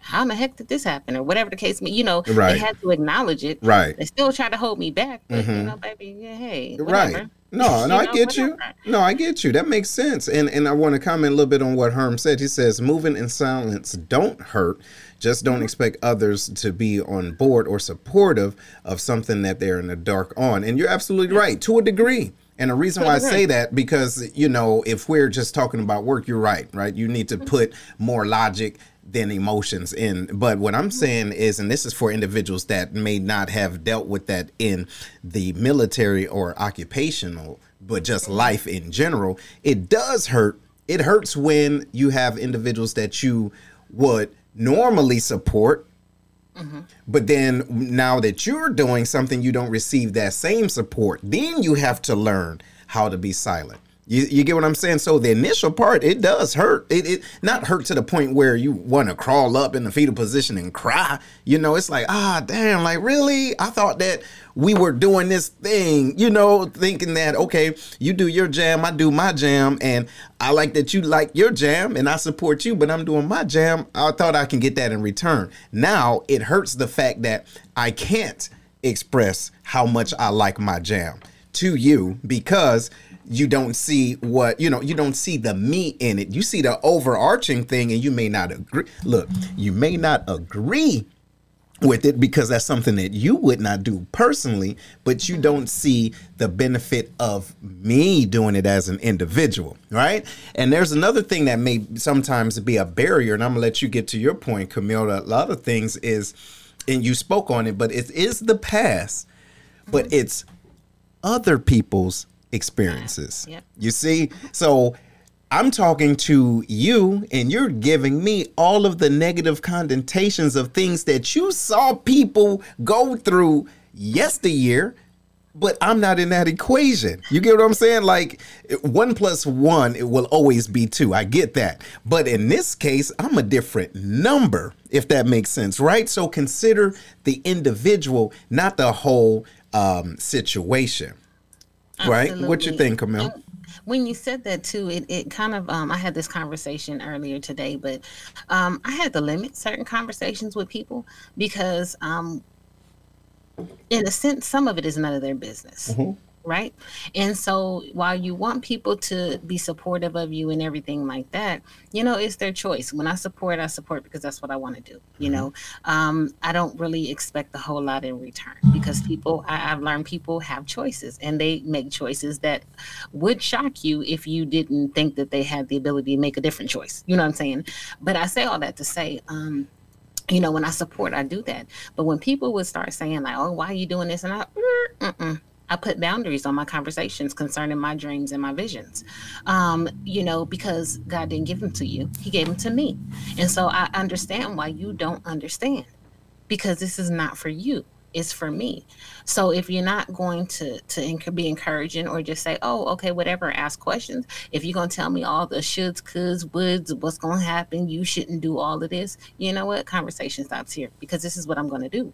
"How in the heck did this happen?" or whatever the case may. You know, Right. they had to acknowledge it. Right. They still try to hold me back, but you Mhm. know, baby, yeah, hey, Right. Whatever. No, no, You I know, get you. No, I get you. That makes sense. And and I want to comment a little bit on what Herm said. He says moving in silence don't hurt. Just Mm-hmm. don't expect others to be on board or supportive of something that they're in the dark on. And you're absolutely right to a degree. And the reason why I say that because you know if we're just talking about work, you're right, right? You need Mm-hmm. to put more logic than emotions in. But what I'm saying is, and this is for individuals that may not have dealt with that in the military or occupational, but just life in general, it does hurt. It hurts when you have individuals that you would normally support. Mm-hmm. But then now that you're doing something, you don't receive that same support. Then you have to learn how to be silent. You, you get what I'm saying? So the initial part, it does hurt. It, it not hurt to the point where you want to crawl up in the fetal position and cry. You know, it's like, ah, damn, like really? I thought that we were doing this thing, you know, thinking that, okay, you do your jam, I do my jam, and I like that you like your jam and I support you, but I'm doing my jam. I thought I can get that in return. Now it hurts the fact that I can't express how much I like my jam to you because you don't see what you know you don't see the me in it you see the overarching thing and you may not agree look you may not agree with it because that's something that you would not do personally, but you don't see the benefit of me doing it as an individual, right? And there's another thing that may sometimes be a barrier, and I'm gonna let you get to your point, Camille. A lot of things is, and you spoke on it, but it is the past, but it's other people's experiences. Yep. You see? So I'm talking to you and you're giving me all of the negative connotations of things that you saw people go through yesteryear, but I'm not in that equation. You get what I'm saying? Like one plus one, it will always be two. I get that. But in this case, I'm a different number, if that makes sense, right? So consider the individual, not the whole um, situation. Right? What you think, Camille? And when you said that too, it, it kind of um, I had this conversation earlier today, but um, I had to limit certain conversations with people because um, in a sense, some of it is none of their business. Right. And so while you want people to be supportive of you and everything like that, you know, it's their choice. When I support, I support because that's what I want to do. You know, um, I don't really expect a whole lot in return because people, I, I've learned people have choices and they make choices that would shock you if you didn't think that they had the ability to make a different choice. You know what I'm saying? But I say all that to say, um, you know, when I support, I do that. But when people would start saying like, "Oh, why are you doing this?" and I, "Mm, mm-mm. I put boundaries on my conversations concerning my dreams and my visions, um, you know, because God didn't give them to you; He gave them to me, and so I understand why you don't understand, because this is not for you; it's for me. So if you're not going to to be encouraging or just say, "Oh, okay, whatever," ask questions. If you're gonna tell me all the shoulds, coulds, woulds, what's gonna happen, you shouldn't do all of this. You know what? Conversation stops here because this is what I'm gonna do.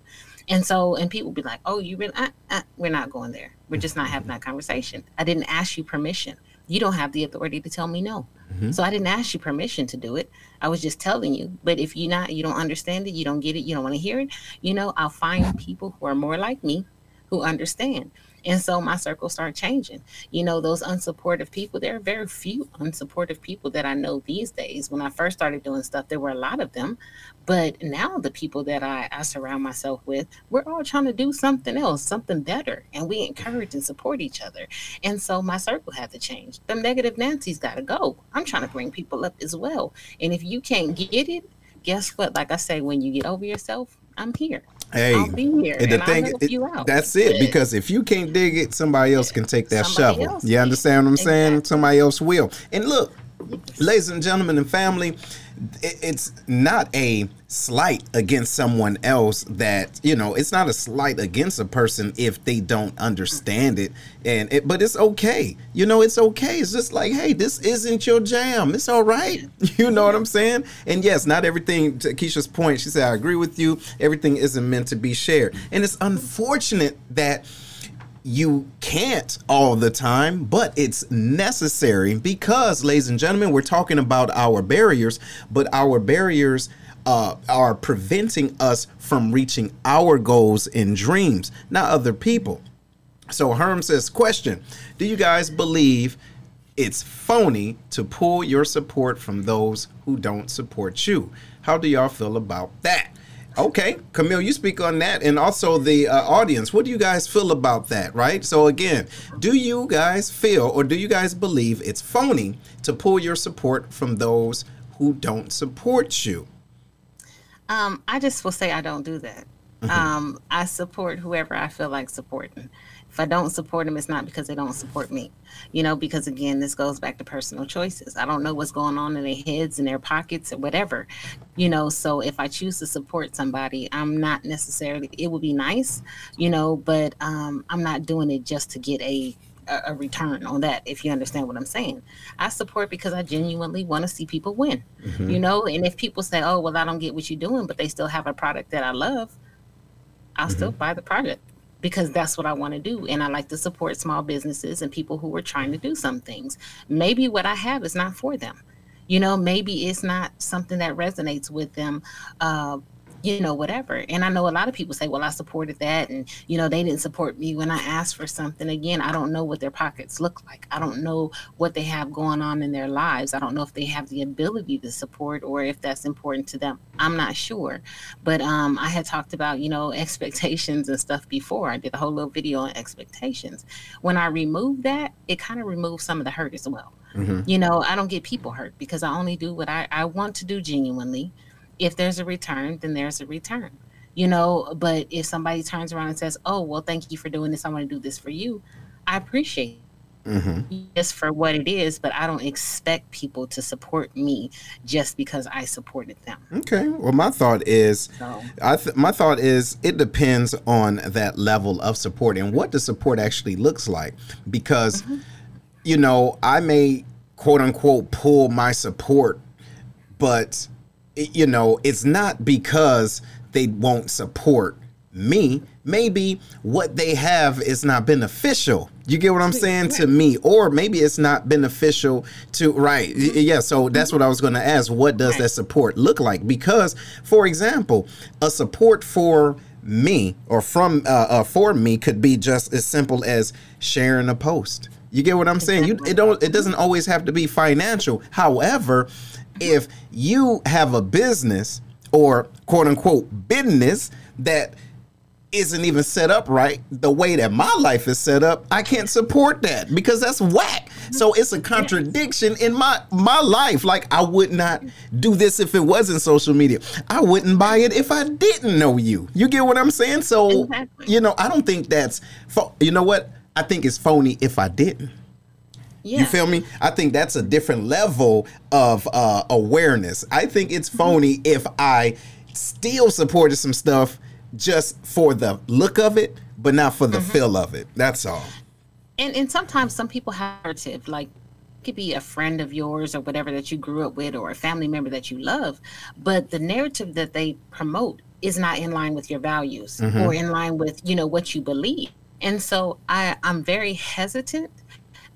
And so, and people be like, "Oh, you really? Uh, uh, we're not going there. We're just not having that conversation. I didn't ask you permission. You don't have the authority to tell me no. So I didn't ask you permission to do it. I was just telling you. But if you not, you don't understand it, you don't get it, you don't want to hear it. You know, I'll find people who are more like me, who understand. And so my circle start changing. You know, those unsupportive people, there are very few unsupportive people that I know these days. When I first started doing stuff, there were a lot of them. But now the people that I, I surround myself with, we're all trying to do something else, something better. And we encourage and support each other. And so my circle had to change. The negative Nancy's got to go. I'm trying to bring people up as well. And if you can't get it, guess what? Like I say, when you get over yourself, I'm here. Hey, I'll be here. and the thing, I'll help it- you out. that's it. Because if you can't dig it, somebody else can take that Somebody shovel. else You understand what I'm saying? Somebody else will. And look, ladies and gentlemen and family, it's not a slight against someone else that you know. It's not a slight against a person if they don't understand it. And it, but it's okay. You know, it's okay. It's just like, hey, this isn't your jam. It's all right. You know what I'm saying? And yes, not everything. To Keisha's point, she said, I agree with you. Everything isn't meant to be shared, and it's unfortunate that you can't all the time, but it's necessary because, ladies and gentlemen, we're talking about our barriers, but our barriers uh, are preventing us from reaching our goals and dreams, not other people. So Herm says, question, do you guys believe it's phony to pull your support from those who don't support you? How do y'all feel about that? Okay, Camille, you speak on that, and also the uh, audience. What do you guys feel about that? Right. So again, do you guys feel, or do you guys believe it's phony to pull your support from those who don't support you? Um, I just will say I don't do that. Um, I support whoever I feel like supporting. If I don't support them, it's not because they don't support me. You know, because again, this goes back to personal choices. I don't know what's going on in their heads, in their pockets, or whatever. You know, so if I choose to support somebody, I'm not necessarily. It would be nice, you know, but um, I'm not doing it just to get a a a return on that if you understand what i'm saying i support because i genuinely want to see people win you know and if people say oh well i don't get what you're doing but they still have a product that i love i'll still buy the product because that's what i want to do and i like to support small businesses and people who are trying to do some things. Maybe what i have is not for them. You know maybe it's not something that resonates with them uh, you know, whatever. And I know a lot of people say, well, I supported that. And, you know, they didn't support me when I asked for something. Again, I don't know what their pockets look like. I don't know what they have going on in their lives. I don't know if they have the ability to support or if that's important to them. I'm not sure. But um, I had talked about, you know, expectations and stuff before. I did a whole little video on expectations. When I removed that, it kind of removed some of the hurt as well. Mm-hmm. You know, I don't get people hurt because I only do what I, I want to do genuinely if there's a return, then there's a return. You know, but if somebody turns around and says, "Oh, well, thank you for doing this. I want to do this for you," I appreciate mm-hmm. just for what it is, but I don't expect people to support me just because I supported them. Okay. Well, my thought is, so. I th- my thought is, it depends on that level of support and what the support actually looks like, because, mm-hmm. you know, I may quote unquote pull my support, but you know, it's not because they won't support me. Maybe what they have is not beneficial. You get what I'm saying to me, or maybe it's not beneficial to right. Yeah, so that's what I was going to ask. What does that support look like? Because, for example, a support for me or from uh, uh, for me could be just as simple as sharing a post. You get what I'm saying? You it don't it doesn't always have to be financial. However, if you have a business or quote unquote business that isn't even set up right the way that my life is set up i can't support that because that's whack. So it's a contradiction in my my life. Like i would not do this if it wasn't social media. I wouldn't buy it if i didn't know you. You get what i'm saying? So exactly. you know i don't think that's you know what? I think it's phony if i didn't yeah. You feel me? I think that's a different level of uh, awareness. I think it's phony mm-hmm. if I still supported some stuff just for the look of it, but not for the mm-hmm. feel of it. That's all. And and sometimes some people have narrative like could be a friend of yours or whatever that you grew up with or a family member that you love, but the narrative that they promote is not in line with your values mm-hmm. or in line with, you know, what you believe. And so I I'm very hesitant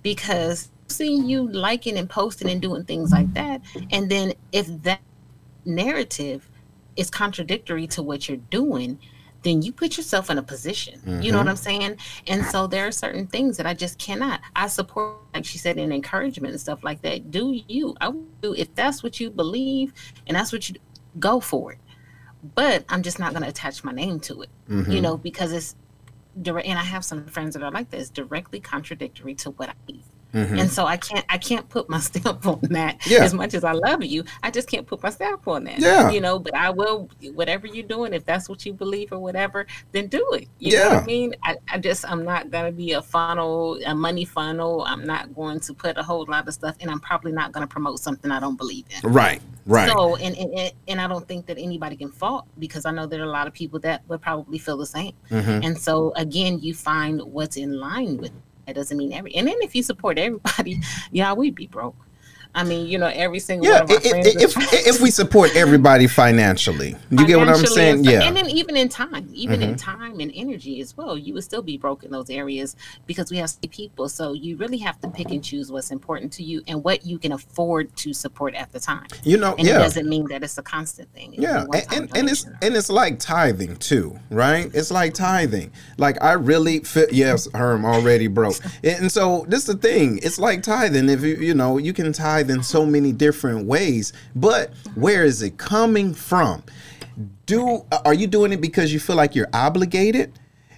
because seeing you liking and posting and doing things like that and then if that narrative is contradictory to what you're doing then you put yourself in a position mm-hmm. you know what mm-hmm. i'm saying and so there are certain things that i just cannot i support like she said in encouragement and stuff like that do you i do if that's what you believe and that's what you go for it but i'm just not going to attach my name to it mm-hmm. you know because it's direct and I have some friends that are like this, directly contradictory to what I eat. Mm-hmm. And so I can't I can't put my stamp on that yeah. as much as I love you. I just can't put my stamp on that. Yeah. You know, but I will whatever you're doing, if that's what you believe or whatever, then do it. You yeah. know what I mean? I, I just I'm not gonna be a funnel, a money funnel. I'm not going to put a whole lot of stuff and I'm probably not gonna promote something I don't believe in. Right. Right. So and, and and I don't think that anybody can fault because I know there are a lot of people that would probably feel the same. Mm-hmm. And so again, you find what's in line with that doesn't mean every. And then if you support everybody, yeah, we'd be broke. I mean, you know, every single yeah, one of our friends. If, if we support everybody financially, you get what I'm saying? Yeah. And then even in time, even mm-hmm. in time and energy as well, you would still be broke in those areas because we have people. So you really have to pick and choose what's important to you and what you can afford to support at the time. You know, and yeah. it doesn't mean that it's a constant thing. yeah, and, and, and, it's and it's like tithing too, right? It's like tithing. Like I really feel yes, Herm already broke, and so this is the thing. It's like tithing. If you you know you can tithe in so many different ways, but where is it coming from? Do are you doing it because you feel like you're obligated?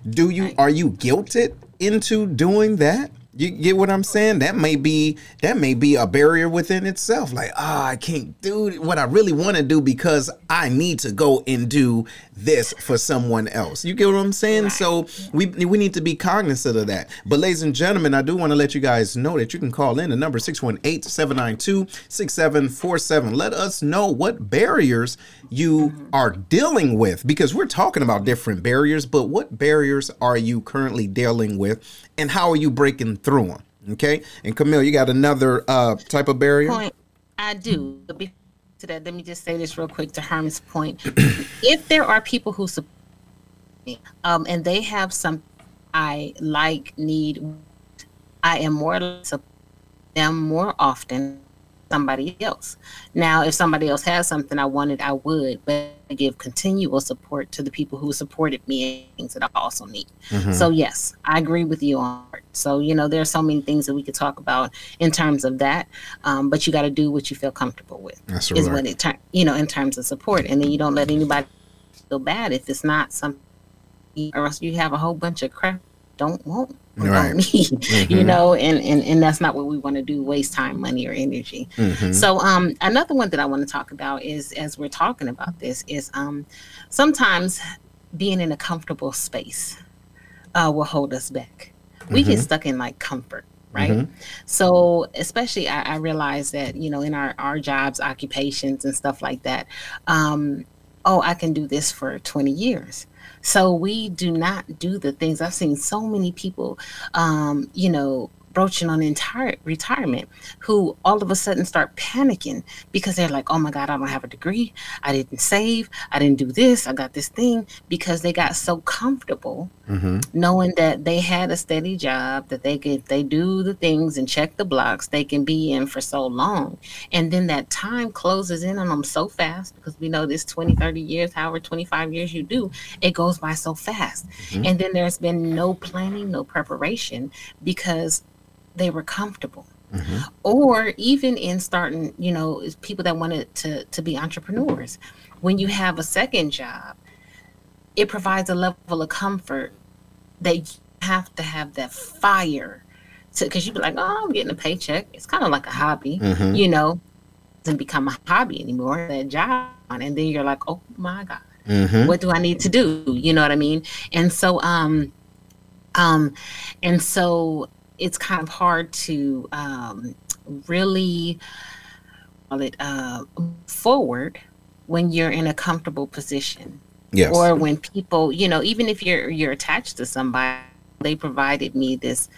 Do you are you guilted into doing that? You get what I'm saying? That may be that may be a barrier within itself. Like, ah, oh, I can't do what I really want to do because I need to go and do this for someone else. You get what I'm saying? So we we need to be cognizant of that. But ladies and gentlemen, I do want to let you guys know that you can call in the number 618-792-6747. Let us know what barriers you mm-hmm. are dealing with because we're talking about different barriers, but what barriers are you currently dealing with and how are you breaking through them? Okay. And Camille, you got another uh, type of barrier? Point. I do. To that, let me just say this real quick to Herman's point. if there are people who support me, um, and they have some I like, need, I am more them more often somebody else. Now, if somebody else has something I wanted, I would, but I give continual support to the people who supported me and things that I also need. Mm-hmm. So, yes, I agree with you on it. So, you know, there are so many things that we could talk about in terms of that, um, but you got to do what you feel comfortable with. That's right. is what it, ter- you know, in terms of support. And then you don't let anybody feel bad if it's not something, or else you have a whole bunch of crap don't want right. mm-hmm. you know, and, and and that's not what we want to do, waste time, money, or energy. Mm-hmm. So um another one that I want to talk about is as we're talking about this, is um sometimes being in a comfortable space uh will hold us back. We mm-hmm. get stuck in like comfort right mm-hmm. so especially I, I, realize that you know in our our jobs occupations and stuff like that um oh i can do this for 20 years so we do not do the things. I've seen so many people, um, you know, broaching on entire retirement who all of a sudden start panicking because they're like, oh my God, I don't have a degree. I didn't save. I didn't do this. I got this thing because they got so comfortable mm-hmm. knowing that they had a steady job, that they could, they do the things and check the blocks they can be in for so long. And then that time closes in on them so fast because we know this 20, 30 years, however, 25 years you do, it goes by so fast. Mm-hmm. And then there's been no planning, no preparation because they were comfortable. Mm-hmm. Or even in starting, you know, people that wanted to to be entrepreneurs. When you have a second job, it provides a level of comfort you have to have that fire to because you'd be like, oh, I'm getting a paycheck. It's kind of like a hobby, mm-hmm. you know, doesn't become a hobby anymore. That job, and then you're like, oh my god, mm-hmm. what do I need to do? You know what I mean? And so, um, um, and so it's kind of hard to um, really call it uh, forward when you're in a comfortable position. Yes. Or when people, you know, even if you're you're attached to somebody, they provided me this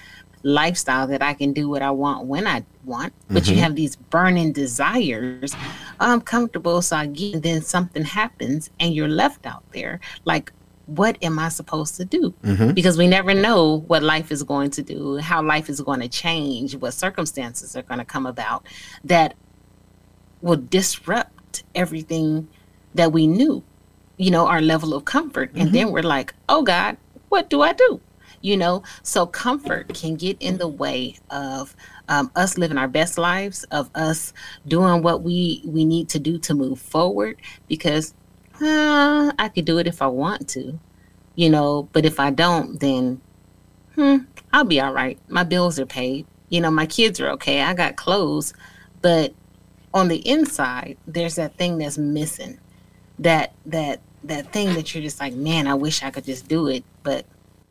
lifestyle that I can do what I want when I want. But mm-hmm. you have these burning desires. I'm comfortable, so I get. And then something happens, and you're left out there. Like, what am I supposed to do? Mm-hmm. Because we never know what life is going to do, how life is going to change, what circumstances are going to come about that will disrupt everything that we knew, you know, our level of comfort. Mm-hmm. And then we're like, oh God, what do I do? You know, so comfort can get in the way of um, us living our best lives, of us doing what we we need to do to move forward. Because uh, I could do it if I want to, you know, but if I don't, then hmm, I'll be all right. My bills are paid. You know, my kids are okay. I got clothes, but on the inside, there's that thing that's missing. That that that thing that you're just like, man, I wish I could just do it, but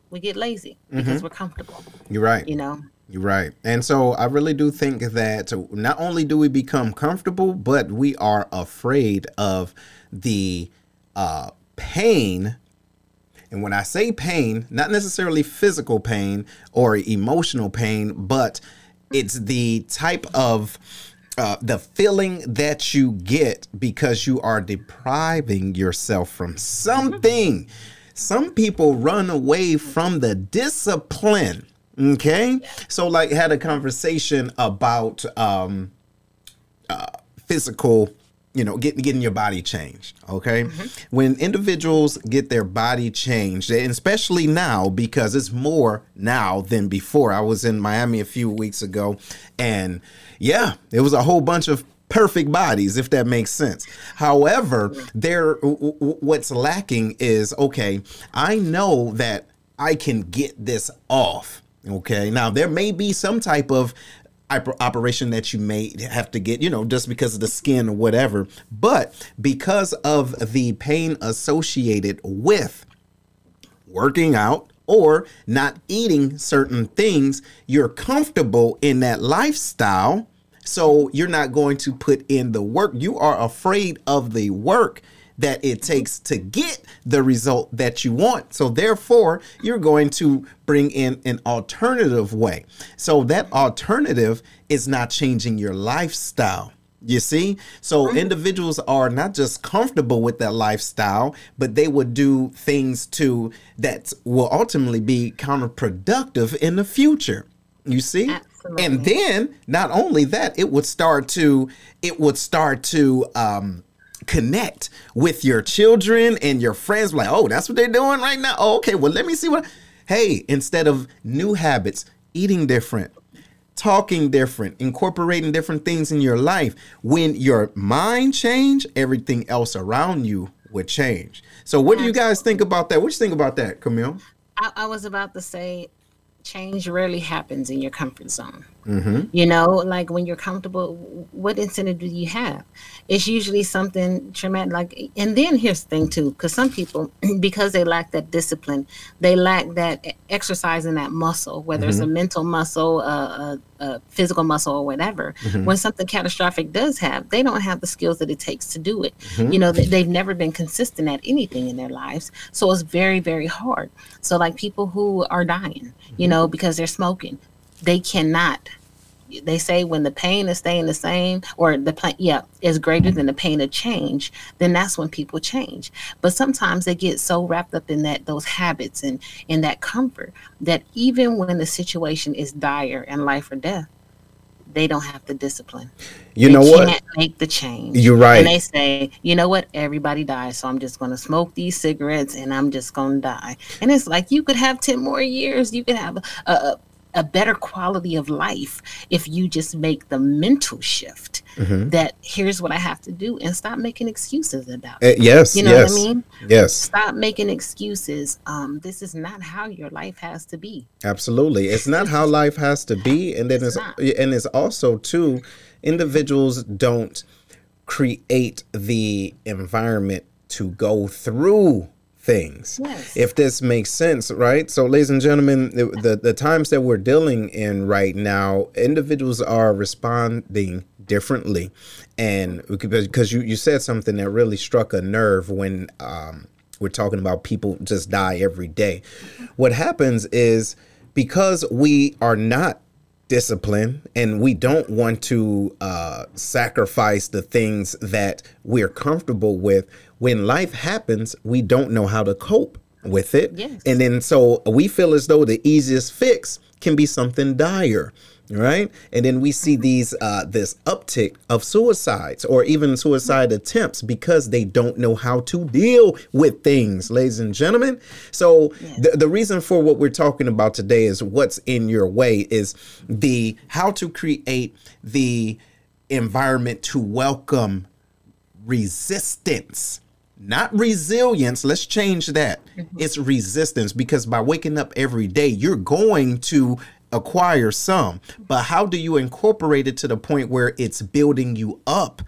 we get lazy because mm-hmm. we're comfortable. You're right. You know. You're right. And so I really do think that not only do we become comfortable, but we are afraid of the uh, pain. And when I say pain, not necessarily physical pain or emotional pain, but it's the type of uh, the feeling that you get because you are depriving yourself from something. Some people run away from the discipline. Okay, so like had a conversation about um, uh, physical you know, getting getting your body changed. Okay, mm-hmm. when individuals get their body changed, and especially now because it's more now than before. I was in Miami a few weeks ago, and yeah, it was a whole bunch of perfect bodies, if that makes sense. However, there what's lacking is okay. I know that I can get this off. Okay, now there may be some type of operation that you may have to get, you know, just because of the skin or whatever. But because of the pain associated with working out or not eating certain things, you're comfortable in that lifestyle. So you're not going to put in the work. You are afraid of the work that it takes to get the result that you want. So, therefore, you're going to bring in an alternative way. So, that alternative is not changing your lifestyle. You see? So individuals are not just comfortable with that lifestyle, but they would do things to that will ultimately be counterproductive in the future. You see? Absolutely. And then not only that, it would start to it would start to um connect with your children and your friends like, "Oh, that's what they're doing right now." Oh, okay, well, let me see what Hey, instead of new habits, eating different, talking different, incorporating different things in your life, when your mind change, everything else around you would change. So what do you guys think about that? What do you think about that, Camille? I, I was about to say change rarely happens in your comfort zone. Mm-hmm. You know, like when you're comfortable, what incentive do you have? It's usually something traumatic. Like, and then here's the thing too, because some people, because they lack that discipline, they lack that exercising that muscle, whether mm-hmm. it's a mm-hmm. mental muscle, a, a, a physical muscle, or whatever. Mm-hmm. When something catastrophic does have, they don't have the skills that it takes to do it. Mm-hmm. You know, they, they've never been consistent at anything in their lives, so it's very, very hard. So, like people who are dying, you mm-hmm. know, because they're smoking, they cannot they say when the pain is staying the same or the pain yeah is greater than the pain of change then that's when people change but sometimes they get so wrapped up in that those habits and in that comfort that even when the situation is dire and life or death they don't have the discipline. You they know what? Can't make the change. You're right. And they say, you know what? Everybody dies, so I'm just going to smoke these cigarettes and I'm just going to die. And it's like you could have ten more years. You could have a, a, a better quality of life if you just make the mental shift mm-hmm. that here's what I have to do and stop making excuses about it. Uh, yes. You know yes, what I mean? Yes. Stop making excuses. Um, this is not how your life has to be. Absolutely. It's not how life has to be. And then it's, it's and it's also too, individuals don't create the environment to go through things. Yes. If this makes sense, right? So, ladies and gentlemen, the, the, the times that we're dealing in right now, individuals are responding differently, and because you you said something that really struck a nerve when um, we're talking about people just die every day. What happens is because we are not discipline and we don't want to uh, sacrifice the things that we're comfortable with when life happens we don't know how to cope with it yes. and then so we feel as though the easiest fix can be something dire right and then we see these uh this uptick of suicides or even suicide attempts because they don't know how to deal with things ladies and gentlemen so yes. the, the reason for what we're talking about today is what's in your way is the how to create the environment to welcome resistance not resilience. Let's change that. Mm-hmm. It's resistance because by waking up every day, you're going to acquire some, but how do you incorporate it to the point where it's building you up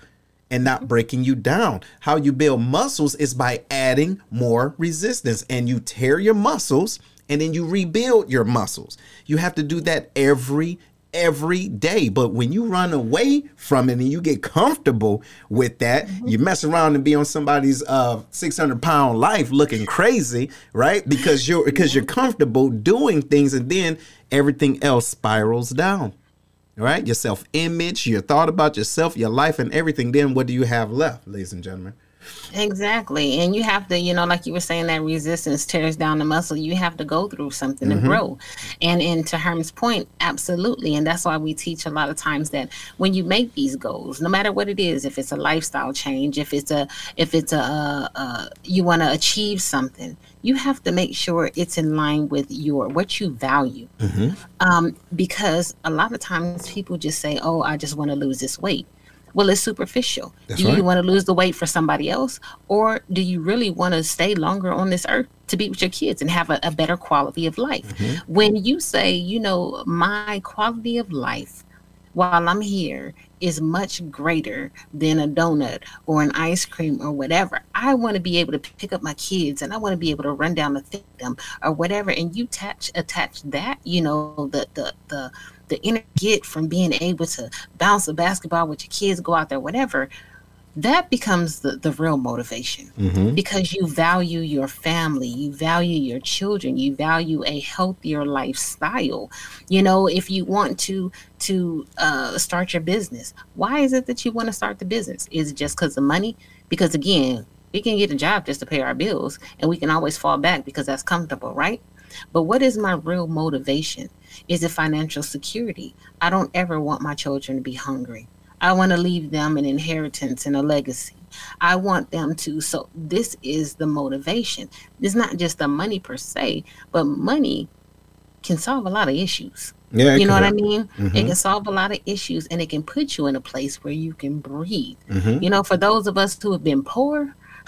and not breaking you down? How you build muscles is by adding more resistance and you tear your muscles and then you rebuild your muscles. You have to do that every every day. But when you run away from it and you get comfortable with that, mm-hmm. you mess around and be on somebody's uh 600 pound life looking crazy, right? Because you're because you're comfortable doing things and then everything else spirals down. Right? Your self image, your thought about yourself, your life, and everything. Then what do you have left, ladies and gentlemen? Exactly. And you have to, you know, like you were saying, that resistance tears down the muscle. You have to go through something mm-hmm. to grow. And and to Herm's point, absolutely. And that's why we teach a lot of times that when you make these goals, no matter what it is, if it's a lifestyle change, if it's a if it's a, a, a you want to achieve something, you have to make sure it's in line with your what you value. Mm-hmm. Um, because a lot of times people just say, "Oh, I just want to lose this weight." Well, it's superficial. That's do right. you want to lose the weight for somebody else? Or do you really want to stay longer on this earth to be with your kids and have a, a better quality of life? Mm-hmm. When you say, you know, my quality of life while I'm here is much greater than a donut or an ice cream or whatever. I want to be able to pick up my kids and I want to be able to run down the them or whatever. And you attach attach that, you know, the the the the inner get from being able to bounce a basketball with your kids, go out there, whatever, that becomes the, the real motivation mm-hmm. because you value your family, you value your children, you value a healthier lifestyle. You know, if you want to to uh, start your business, why is it that you want to start the business? Is it just because of money? Because again, we can get a job just to pay our bills and we can always fall back because that's comfortable, right? But what is my real motivation? Is it financial security? I don't ever want my children to be hungry. I want to leave them an inheritance and a legacy. I want them to. So, this is the motivation. It's not just the money per se, but money can solve a lot of issues. Yeah, you know what I mean? Mm-hmm. It can solve a lot of issues and it can put you in a place where you can breathe. Mm-hmm. You know, for those of us who have been poor,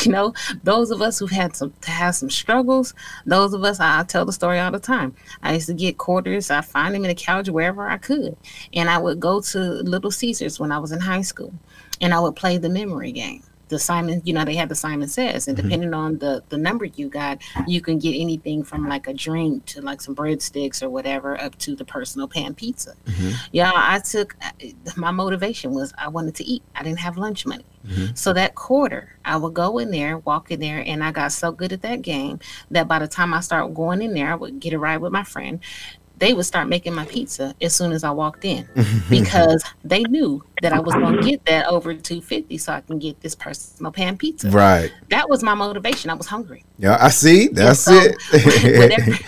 you know, those of us who've had some to have some struggles, those of us I tell the story all the time. I used to get quarters, I find them in the couch wherever I could. And I would go to Little Caesars when I was in high school and I would play the memory game the Simon, you know, they had the Simon Says, and mm-hmm. depending on the the number you got, you can get anything from like a drink to like some breadsticks or whatever, up to the personal pan pizza. Mm-hmm. Yeah, I took my motivation was I wanted to eat. I didn't have lunch money, mm-hmm. so that quarter I would go in there, walk in there, and I got so good at that game that by the time I start going in there, I would get a ride with my friend they would start making my pizza as soon as I walked in because they knew that I was going to get that over 250 so I can get this personal pan pizza. Right. That was my motivation. I was hungry. Yeah, I see. That's so, it. whatever,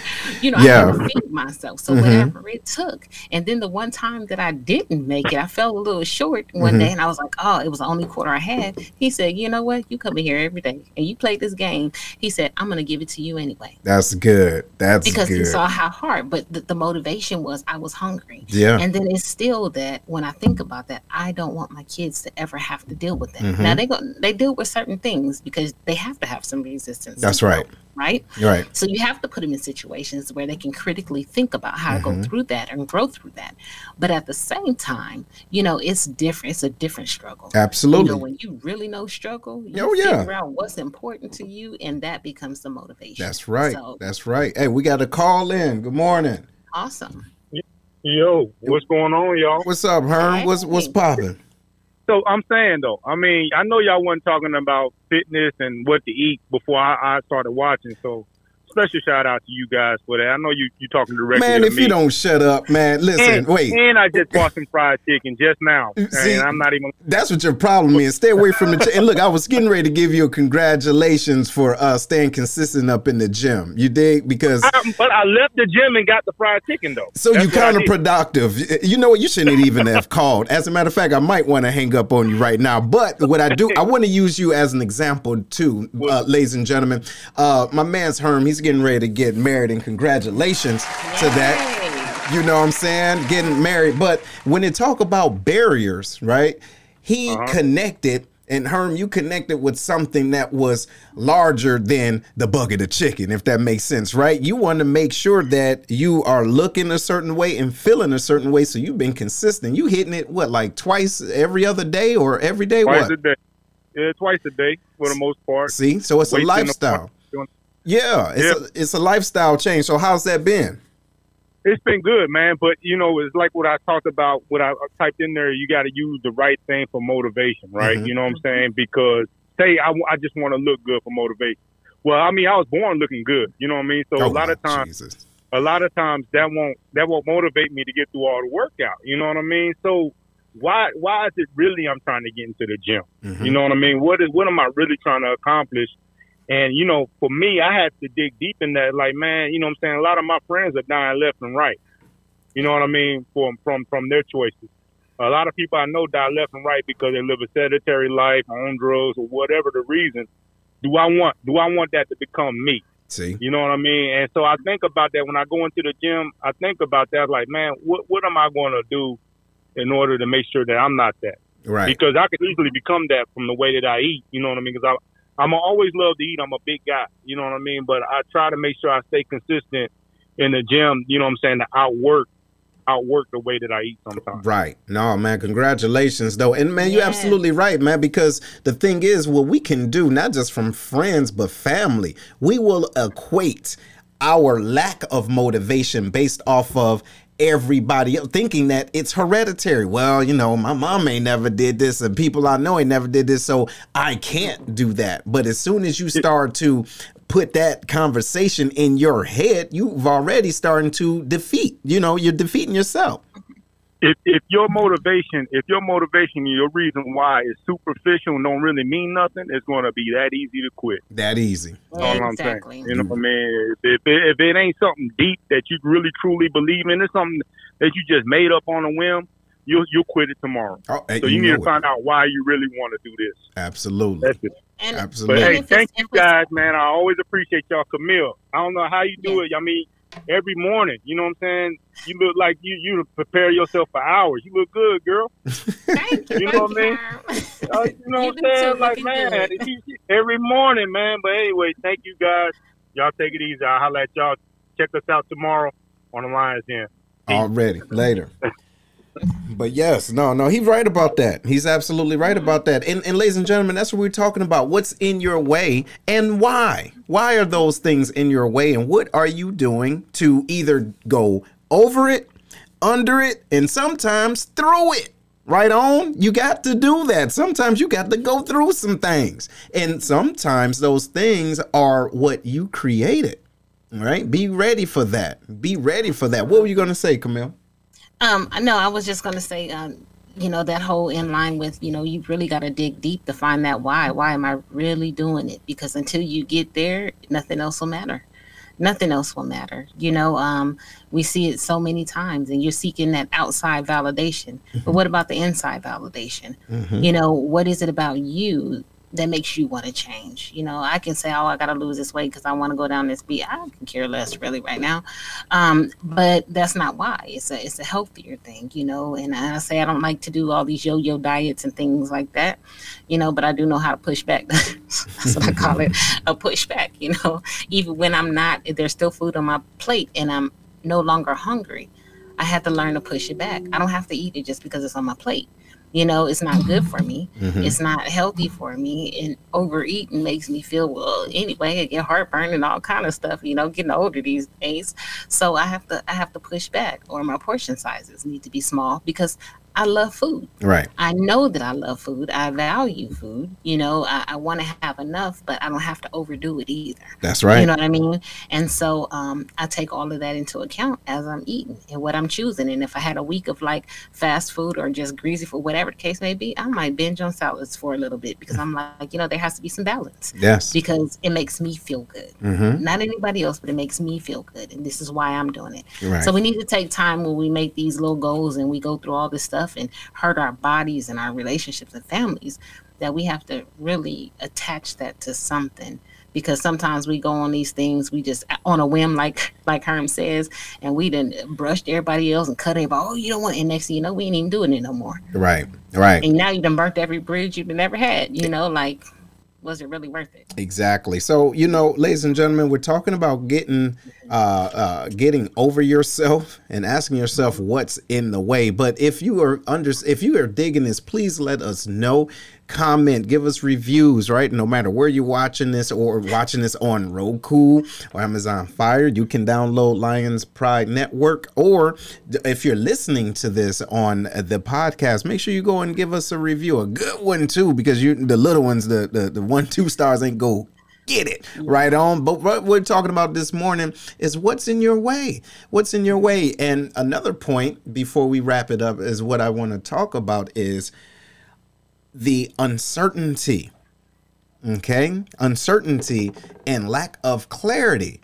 you know, yeah. I had to feed myself. So mm-hmm. whatever it took. And then the one time that I didn't make it, I fell a little short one mm-hmm. day and I was like, oh, it was the only quarter I had. He said, you know what? You come in here every day and you play this game. He said, I'm going to give it to you anyway. That's good. That's because good. he saw how hard, but the, the motivation was I was hungry. Yeah. And then it's still that when I think about that, I don't want my kids to ever have to deal with that. Mm-hmm. Now they go they deal with certain things because they have to have some resistance. That's right. right? Right. So you have to put them in situations where they can critically think about how mm-hmm. to go mm-hmm. through that and grow through that. But at the same time, you know, it's different. It's a different struggle. Absolutely. You know, when you really know struggle, you oh, yeah. figure out what's important to you, and that becomes the motivation. That's right. So, That's right. Hey, we got a call in. Good morning. Awesome. Yo, what's going on, y'all? What's up, Herm? What's what's popping? So I'm saying though, I mean, I know y'all wasn't talking about fitness and what to eat before I, I started watching. So special shout out to you guys for that. I know you you talking directly. Man, if me. you don't shut up, man, listen, and, wait. And I just bought some fried chicken just now, See, and I'm not even. That's what your problem is. Stay away from the. Ch- and look, I was getting ready to give you a congratulations for uh, staying consistent up in the gym. You dig because. I, but I left the gym and got the fried chicken though. So That's you counterproductive. You know what? You shouldn't even have called. As a matter of fact, I might want to hang up on you right now. But what I do, I want to use you as an example too, uh, ladies and gentlemen. Uh, my man's Herm. He's getting ready to get married, and congratulations Yay. to that. You know what I'm saying? Getting married. But when they talk about barriers, right? He uh-huh. connected and Herm, you connected with something that was larger than the bucket of the chicken, if that makes sense, right? You want to make sure that you are looking a certain way and feeling a certain way. So you've been consistent. You hitting it what, like twice every other day or every day? Twice what? a day. Yeah, twice a day for the most part. See, so it's a lifestyle. Yeah, it's yeah. a it's a lifestyle change. So how's that been? It's been good, man. But you know, it's like what I talked about. What I typed in there. You got to use the right thing for motivation, right? Mm-hmm. You know what I'm saying? Because say I, I just want to look good for motivation. Well, I mean, I was born looking good. You know what I mean? So oh, a lot of times, Jesus. a lot of times that won't that won't motivate me to get through all the workout. You know what I mean? So why why is it really I'm trying to get into the gym? Mm-hmm. You know what I mean? What is what am I really trying to accomplish? And, you know, for me, I had to dig deep in that. Like, man, you know what I'm saying? A lot of my friends are dying left and right. You know what I mean? From, from, from their choices. A lot of people I know die left and right because they live a sedentary life, on drugs, or whatever the reason. Do I want, do I want that to become me? See? You know what I mean? And so I think about that when I go into the gym. I think about that like, man, what, what am I going to do in order to make sure that I'm not that? Right. Because I could easily become that from the way that I eat. You know what I mean? Because I'm always love to eat. I'm a big guy, you know what I mean. But I try to make sure I stay consistent in the gym. You know what I'm saying to outwork outwork the way that I eat sometimes. Right. No, man, congratulations though. And man, you're absolutely right, man, because the thing is what we can do, not just from friends, but family, we will equate our lack of motivation based off of everybody thinking that it's hereditary. Well, you know, my mom ain't never did this, and people I know ain't never did this, so I can't do that. But as soon as you start to put that conversation in your head, you've already starting to defeat. You know, you're defeating yourself. If if your motivation, if your motivation, your reason why is superficial and don't really mean nothing, it's going to be that easy to quit. That easy. All I'm saying. You know what I mean? If, if, it, if it ain't something deep that you really truly believe in, it's something that you just made up on a whim. You'll you'll quit it tomorrow. Oh, so you, you need know to it. find out why you really want to do this. Absolutely. That's it. And, Absolutely. But hey, if thank you guys, man. I always appreciate y'all, Camille. I don't know how you do it. I mean, every morning, you know what I'm saying? You look like you you prepare yourself for hours. You look good, girl. Thank you. You know what I mean? Uh, you know what I'm saying? too, Like, man, good. you- you- every morning, man. But anyway, thank you guys. Y'all take it easy. I'll holler at y'all. Check us out tomorrow on the Lions Den. Already later. But yes, no, no, he's right about that. He's absolutely right mm-hmm. about that. And, and ladies and gentlemen, that's what we're talking about. What's in your way and why? Why are those things in your way? And what are you doing to either go over it, under it, and sometimes through it? Right on. You got to do that. Sometimes you got to go through some things. And sometimes those things are what you created. Right? Be ready for that. Be ready for that. What were you going to say, Camille? Um, no, I was just gonna say, um, you know, that whole in line with, you know, you really got to dig deep to find that why. Why am I really doing it? Because until you get there, nothing else will matter. Nothing else will matter. You know, um, we see it so many times, and you're seeking that outside validation. But what about the inside validation? Mm-hmm. You know, what is it about you that makes you want to change? You know, I can say, oh, I got to lose this weight because I want to go down this beat. I can care less really right now. Um, but that's not why. It's a it's a healthier thing, you know. And I say I don't like to do all these yo-yo diets and things like that, you know. But I do know how to push back. that's what I call it, a pushback. You know, even when I'm not, there's still food on my plate, and I'm no longer hungry. I had to learn to push it back. I don't have to eat it just because it's on my plate. You know, it's not good for me. Mm-hmm. It's not healthy for me. And overeating makes me feel well anyway, I get heartburn and all kind of stuff, you know, getting older these days. So I have to I have to push back or my portion sizes need to be small because I love food. Right. I know that I love food. I value food. You know, I, I want to have enough, but I don't have to overdo it either. That's right. You know what I mean? And so um, I take all of that into account as I'm eating and what I'm choosing. And if I had a week of like fast food or just greasy food, whatever the case may be, I might binge on salads for a little bit because I'm like, you know, there has to be some balance yes. because it makes me feel good. Mm-hmm. Not anybody else, but it makes me feel good. And this is why I'm doing it. Right. So we need to take time when we make these little goals and we go through all this stuff and hurt our bodies and our relationships and families that we have to really attach that to something because sometimes we go on these things we just on a whim like like Herm says and we didn't brushed everybody else and cut everybody oh you don't want and next thing you know we ain't even doing it no more Right. Right. and now you done burnt every bridge you've ever had you know like was it really worth it Exactly. So, you know, ladies and gentlemen, we're talking about getting uh, uh, getting over yourself and asking yourself what's in the way. But if you are under, if you are digging this, please let us know. Comment, give us reviews, right? No matter where you're watching this or watching this on Roku or Amazon Fire, you can download Lions Pride Network. Or if you're listening to this on the podcast, make sure you go and give us a review, a good one too, because you the little ones, the the, the one two stars ain't go get it right on. But what we're talking about this morning is what's in your way what's in your way. And another point before we wrap it up is what i want to talk about is the uncertainty okay? Uncertainty and lack of clarity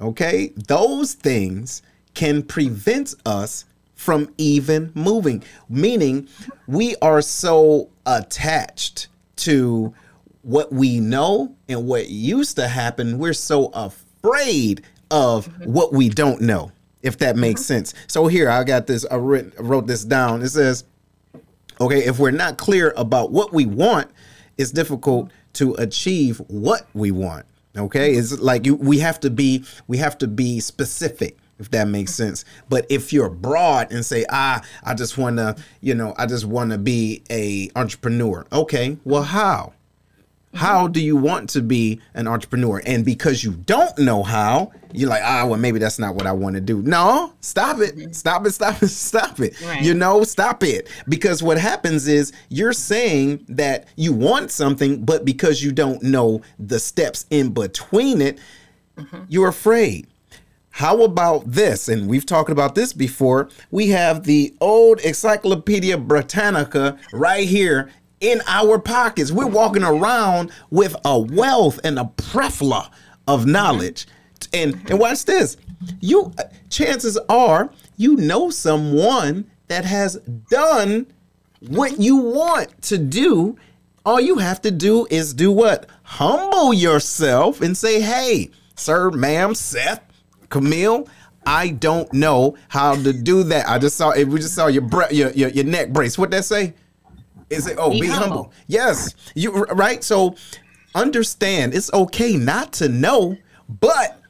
okay? Those things can prevent us from even moving meaning we are so attached to what we know and what used to happen we're so afraid of mm-hmm. what we don't know if that makes mm-hmm. sense. So here i got this i writ- wrote this down. It says okay if we're not clear about what we want it's difficult to achieve what we want okay? Mm-hmm. It's like you we have to be we have to be specific if that makes sense. But if you're broad and say ah i just want to you know i just want to be a entrepreneur okay well how how do you want to be an entrepreneur? And because you don't know how you're like ah well maybe that's not what i want to do. No stop it. Stop it stop it stop it. Right. you know stop it. Because what happens is you're saying that you want something but because you don't know the steps in between it you're afraid. How about this? And we've talked about this before. We have the old Encyclopedia Britannica right here in our pockets. We're walking around with a wealth and a plethora of knowledge. And and watch this. You uh, chances are you know someone that has done what you want to do. All you have to do is do what? Humble yourself and say, "Hey, sir, ma'am, Seth, Camille, I don't know how to do that. I just saw. We just saw your bre- your, your your neck brace. What that say? Is it oh be, be humble. humble. Yes. You right? So understand it's okay not to know, but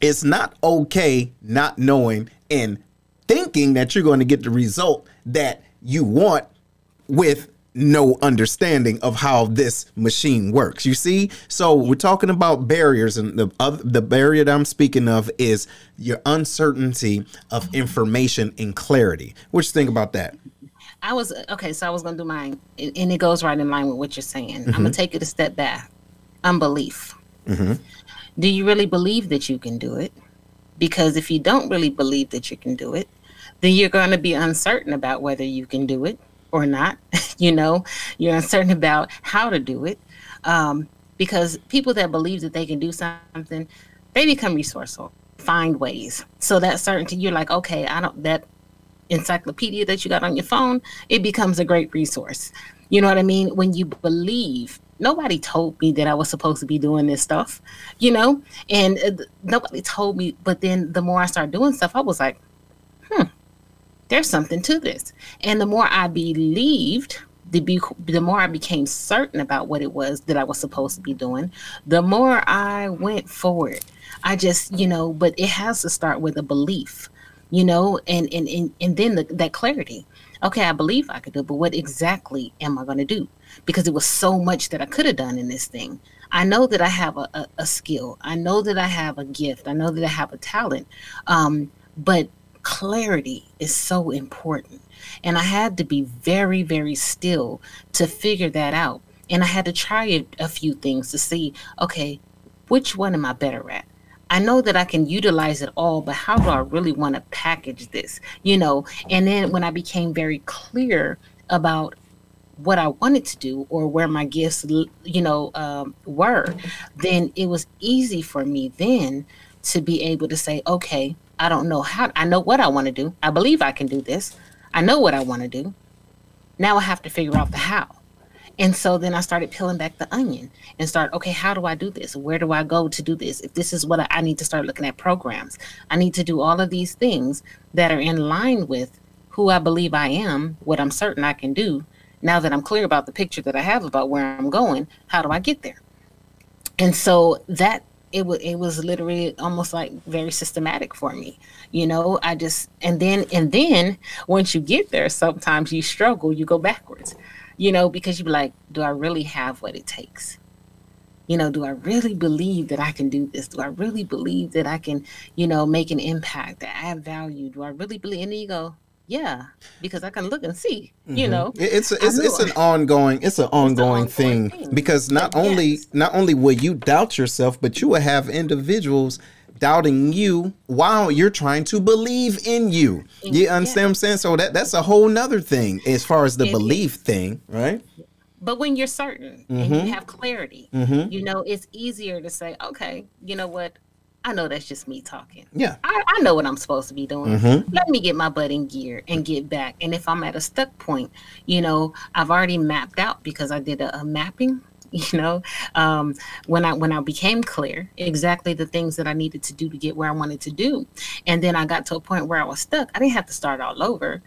it's not okay not knowing and thinking that you're going to get the result that you want with no understanding of how this machine works. You see? So we're talking about barriers and the other, the barrier that I'm speaking of is your uncertainty of information and clarity. What you think about that? I was okay, so I was gonna do mine, and it goes right in line with what you're saying. Mm-hmm. I'm gonna take it a step back. Unbelief. Mm-hmm. Do you really believe that you can do it? Because if you don't really believe that you can do it, then you're going to be uncertain about whether you can do it or not. you know, you're uncertain about how to do it. Um, because people that believe that they can do something, they become resourceful, find ways. So that certainty, you're like, okay, I don't, that encyclopedia that you got on your phone, it becomes a great resource. You know what I mean? When you believe, nobody told me that I was supposed to be doing this stuff, you know, and uh, nobody told me. But then the more I started doing stuff, I was like, hmm, there's something to this. And the more I believed, the, be, the more I became certain about what it was that I was supposed to be doing, the more I went forward. I just, you know, but it has to start with a belief, you know, and and and, and then the, that clarity. Okay, I believe I could do, but what exactly am I going to do? Because it was so much that I could have done in this thing. I know that I have a, a, a, skill. I know that I have a gift. I know that I have a talent. Um, but clarity is so important. And I had to be very, very still to figure that out. And I had to try a, a few things to see okay, which one am I better at? I know that I can utilize it all, but how do I really want to package this? You know, and then when I became very clear about what I wanted to do or where my gifts, you know, um, were, then it was easy for me then to be able to say, okay, I don't know how. I know what I want to do. I believe I can do this. I know what I want to do. Now I have to figure out the how. And so then I started peeling back the onion and start, okay, how do I do this? Where do I go to do this? If this is what I, I need to start looking at programs, I need to do all of these things that are in line with who I believe I am, what I'm certain I can do. Now that I'm clear about the picture that I have about where I'm going, how do I get there? And so that it was it was literally almost like very systematic for me you know i just and then and then once you get there sometimes you struggle you go backwards you know because you be like do i really have what it takes? You know do i really believe that i can do this? Do i really believe that i can you know make an impact that add value? Do i really believe and then you go yeah because i can look and see mm-hmm. you know it's a, it's, it's an ongoing it's an ongoing, it's thing, ongoing thing, because not only not only will you doubt yourself but you will have individuals doubting you while you're trying to believe in you you understand what i'm saying so that that's a whole nother thing as far as the it, belief thing right but when you're certain mm-hmm. and you mm-hmm. have clarity mm-hmm. you know it's easier to say okay you know what I know that's just me talking. Yeah. I, I know what I'm supposed to be doing. Mm-hmm. Let me get my butt in gear and get back. And if I'm at a stuck point, you know, I've already mapped out because I did a, a mapping you know? Um, when i when i became clear exactly the things that i needed to do to get where i wanted to do. And then i got to a point where i was stuck. I didn't have to start all over.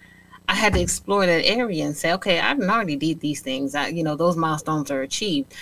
I had to explore that area and say okay I've already did these things. I, you know those milestones are achieved.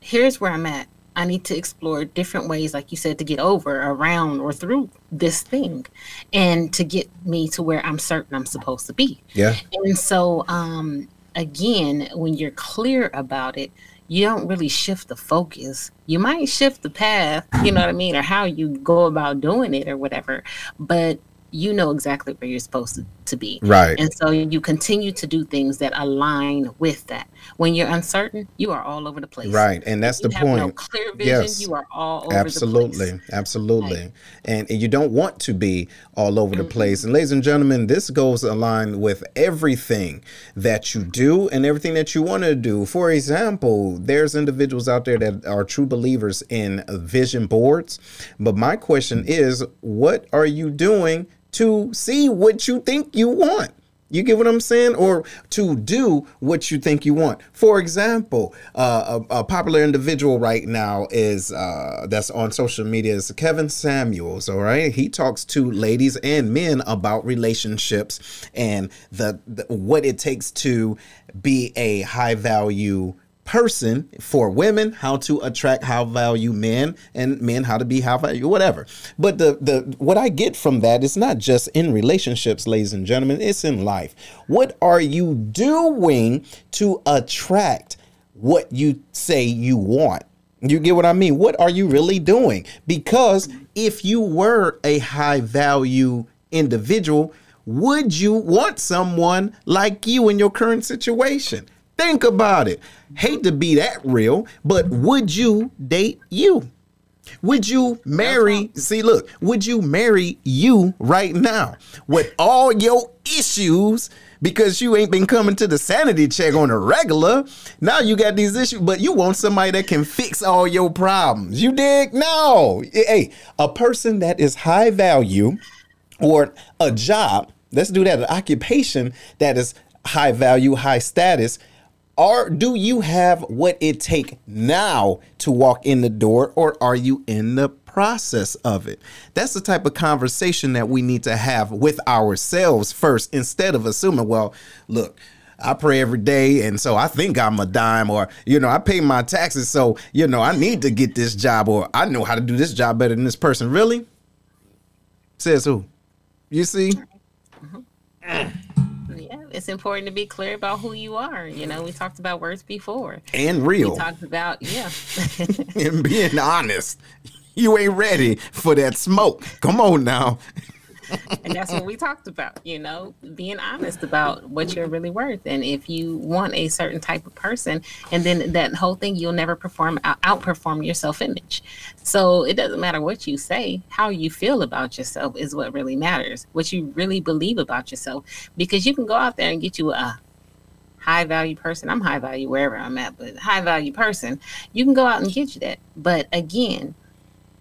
Here's where i'm at. I need to explore different ways, like you said, to get over, around, or through this thing, and to get me to where I'm certain I'm supposed to be. Yeah. And so, um, again, when you're clear about it, you don't really shift the focus. You might shift the path, you know what I mean, or how you go about doing it or whatever, but you know exactly where you're supposed to, to be. Right. And so you continue to do things that align with that. When you're uncertain, you are all over the place. Right. And that's you the have point. No clear vision, Yes. you are all over absolutely absolutely Right. and, and you don't want to be all over the mm-hmm. place and ladies and gentlemen this goes aligned with everything that you do and everything that you want to do for example there's individuals out there that are true believers in vision boards but my question is what are you doing to see what you think you want you get what I'm saying? Or to do what you think you want. For example, uh, a, a popular individual right now is uh, that's on social media is Kevin Samuels. All right, he talks to ladies and men about relationships and the, the what it takes to be a high value person for women how to attract high value men and men how to be high value whatever but the the what i get from that is not just in relationships ladies and gentlemen it's in life what are you doing to attract what you say you want you get what I mean? What are you really doing? Because if you were a high value individual, would you want someone like you in your current situation? Think about it. Hate to be that real, but would you date you? Would you marry? See, look, would you marry you right now with all your issues because you ain't been coming to the sanity check on a regular? Now you got these issues, but you want somebody that can fix all your problems. You dig? No. Hey, a person that is high value or a job, let's do that, an occupation that is high value, high status are do you have what it take now to walk in the door or are you in the process of it that's the type of conversation that we need to have with ourselves first instead of assuming well look I pray every day, and so I think I'm a dime, or you know, I pay my taxes, so you know, I need to get this job, or I know how to do this job better than this person. Really? Says who? You see? Yeah, mm-hmm. it's important to be clear about who you are. You know, we talked about words before. And real. We talked about, yeah. and being honest. You ain't ready for that smoke. Come on now. and that's what we talked about, you know, being honest about what you're really worth. And if you want a certain type of person, and then that whole thing, you'll never perform, outperform your self image. So it doesn't matter what you say, how you feel about yourself is what really matters, what you really believe about yourself. Because you can go out there and get you a high value person. I'm high value wherever I'm at, but high value person, you can go out and get you that. But again,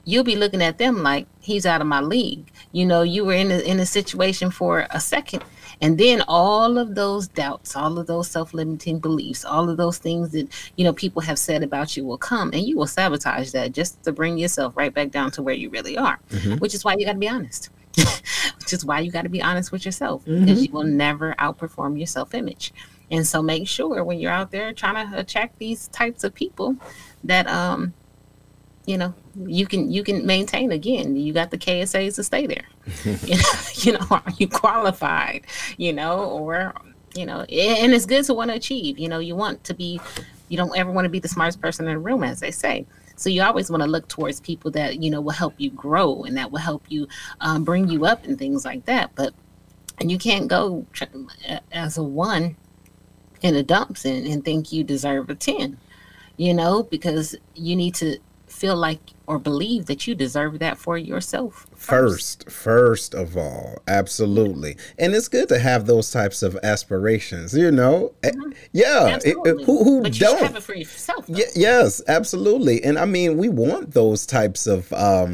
you'll be looking at them like he's out of my league. You know, you were in a, in a situation for a second, and then all of those doubts, all of those self-limiting beliefs, all of those things that you know people have said about you will come, and you will sabotage that just to bring yourself right back down to where you really are. Which is why you got to be honest. which is why you got to be honest with yourself because you will never outperform your self-image. And so make sure when you're out there trying to attract these types of people that um you know you can you can maintain again. You got the KSAs to stay there. You, know, are you qualified you know or you know and it's good to want to achieve. You know you want to be you don't ever want to be the smartest person in the room as they say. So you always want to look towards people that you know will help you grow and that will help you um, bring you up and things like that. But and you can't go as a one in the dumps and, and think you deserve a 10 you know because you need to feel like or believe that you deserve that for yourself First, first of all, absolutely. And it's good to have those types of aspirations, you know? Eh, Yeah. it- it- Absolutely. who you have don't? it for yourself. Ye- yes, absolutely. And I mean, we want those types of um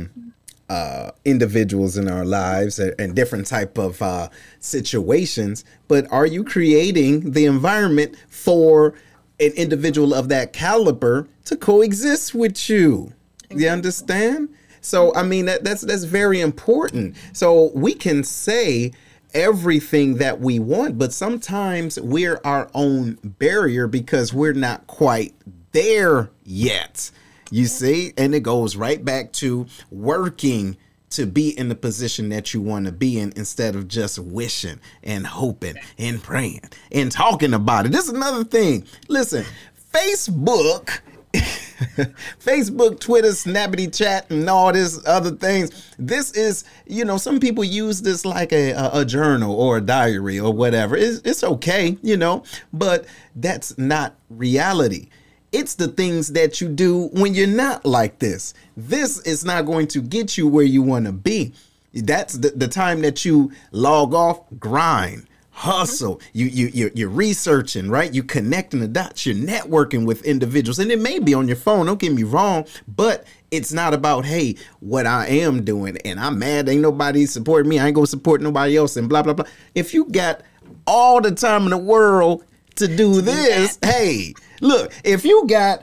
uh individuals in our lives and, and different type of uh situations, but are you creating the environment for an individual of that caliber to coexist with you? You understand? So I mean that that's that's very important. So we can say everything that we want, but sometimes we're our own barrier because we're not quite there yet. You see? And it goes right back to working to be in the position that you want to be in instead of just wishing and hoping and praying and talking about it. This is another thing. Listen, Facebook Facebook, Twitter, Snappity Chat, and all this other things. This is, you know, some people use this like a, a, a journal or a diary or whatever. It's, it's okay, you know, but that's not reality. It's the things that you do when you're not like this. This is not going to get you where you want to be. That's the, the time that you log off, grind hustle. You you you're, you're, researching right? You connecting the dots. You're networking with individuals. And it may be on your phone don't get me wrong but it's not about hey what i am doing. And i'm mad. Ain't nobody supporting me. I ain't gonna support nobody else and blah blah blah. If you got all the time in the world to do this hey look if you got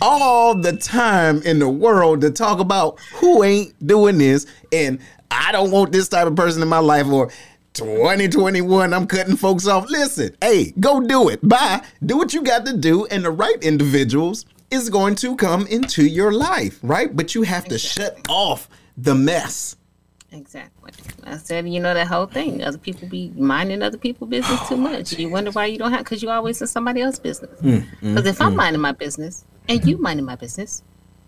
all the time in the world to talk about who ain't doing this and I don't want this type of person in my life or 2021, I'm cutting folks off. Listen, hey, go do it. Bye. Do what you got to do, and the right individuals is going to come into your life, right? But you have to shut off the mess. Exactly. I said, you know, that whole thing. Other people be minding other people's business too much. You wonder why you don't have, because you always in somebody else's business. Because mm, mm, if I'm mm. minding my business and you minding my business,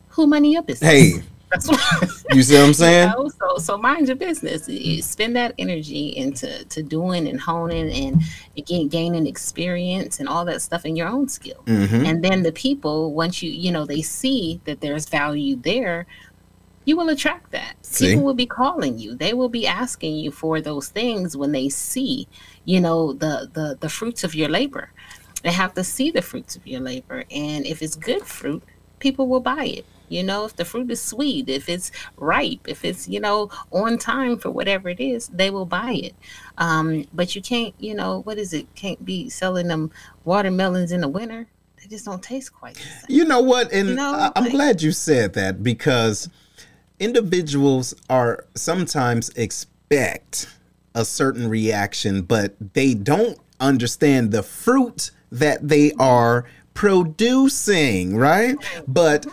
who minding your business? Hey, you see what I'm saying? You know? So so mind your business. You spend that energy into to doing and honing and again gaining experience and all that stuff in your own skill. Mm-hmm. And then the people, once you you know they see that there's value there, you will attract that. See? People will be calling you. They will be asking you for those things when they see, you know, the the the fruits of your labor. They have to see the fruits of your labor, and if it's good fruit, people will buy it you know, if the fruit is sweet, if it's ripe, if it's, you know, on time for whatever it is, they will buy it. Um, but you can't, you know, what is it? Can't be selling them watermelons in the winter. They just don't taste quite the same. You know what? And you know, I, am like, glad you said that because individuals are sometimes expect a certain reaction, but they don't understand the fruit that they are producing, right? But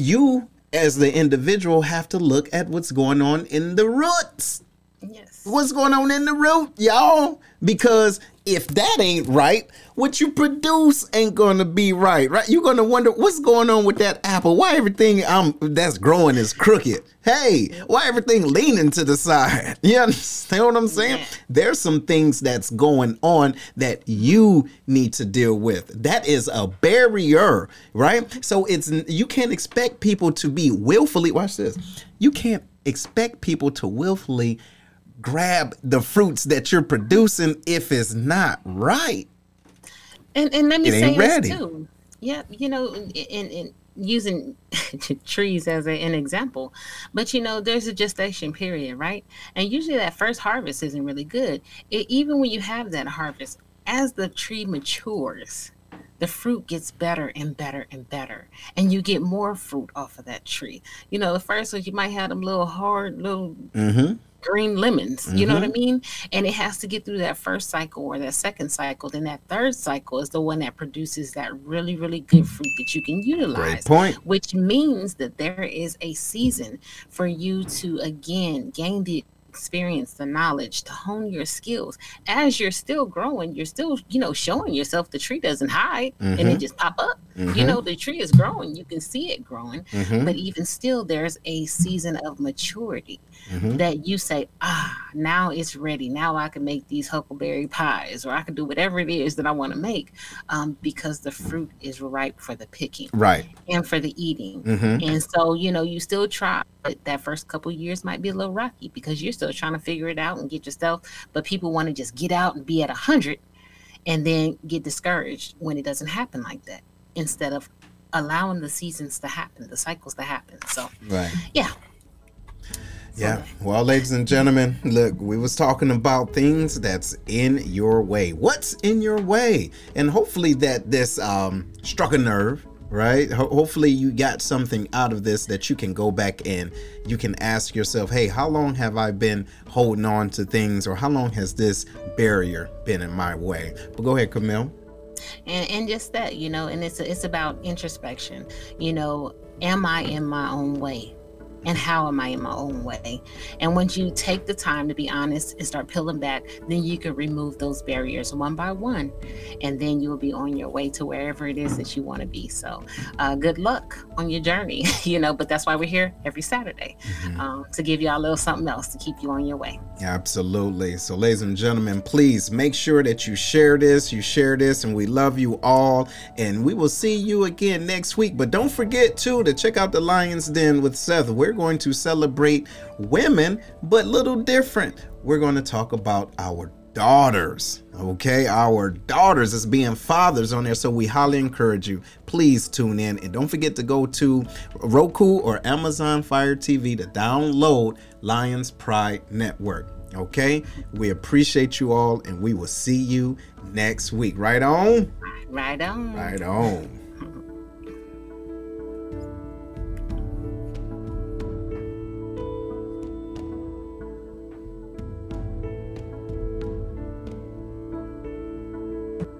you as the individual have to look at what's going on in the roots. Yes. What's going on in the root, y'all? Because if that ain't right, what you produce ain't gonna be right, right? You're gonna wonder what's going on with that apple. Why everything um that's growing is crooked? Hey, why everything leaning to the side? You understand what I'm saying? There's some things that's going on that you need to deal with. That is a barrier, right? So it's you can't expect people to be willfully. Watch this. You can't expect people to willfully grab the fruits that you're producing if it's not right. And and let me say ready. this too. Yeah, you know, in using trees as a, an example, but you know, there's a gestation period, right? And usually that first harvest isn't really good. It, even when you have that harvest, as the tree matures, the fruit gets better and better and better and you get more fruit off of that tree you know the first one you might have them little hard little mm-hmm green lemons. Mm-hmm. You know what I mm-hmm. mean? And it has to get through that first cycle or that second cycle. Then that third cycle is the one that produces that really, really good fruit that you can utilize. Great point. Which means that there is a season for you to again gain the experience, the knowledge, to hone your skills. As you're still growing, you're still, you know, showing yourself the tree doesn't hide mm-hmm. and it mm-hmm. just pop up. Mm-hmm. You know, the tree is growing. You can see it growing. Mm-hmm. But even still, there's a season of maturity mm-hmm. that you say, ah, now it's ready. Now I can make these huckleberry pies or I can do whatever it is that I want to make um, because the fruit is ripe for the picking. Right. And for the eating. Mm-hmm. And so, you know, you still try. but That first couple years might be a little rocky because you're still trying to figure it out and get yourself. But people want to just get out and be at a hundred and then get discouraged when it doesn't happen like that instead of allowing the seasons to happen, the cycles to happen. So, right. yeah, yeah. Well, ladies and gentlemen, look, we was talking about things that's in your way. What's in your way? And hopefully that this um struck a nerve, right? Ho- hopefully you got something out of this that you can go back and you can ask yourself, "Hey, how long have I been holding on to things or how long has this barrier been in my way?" But go ahead, Camille. And and just that, you know, and it's it's about introspection. You know, am I in my own way? And how am I in my own way? And once you take the time to be honest and start peeling back, then you can remove those barriers one by one. And then you'll be on your way to wherever it is that you want to be. So, uh, good luck on your journey, you know, but that's why we're here every Saturday mm-hmm. um, to give you a little something else to keep you on your way. Absolutely. So, ladies and gentlemen, please make sure that you share this, you share this, and we love you all. And we will see you again next week. But don't forget, too, to check out the Lions Den with Seth. We're we're going to celebrate women, but little different. We're going to talk about our daughters. Okay, our daughters as being fathers on there. So we highly encourage you. Please tune in and don't forget to go to Roku or Amazon Fire TV to download Lions Pride Network. Okay, we appreciate you all and we will see you next week. Right on? Right on. Right on.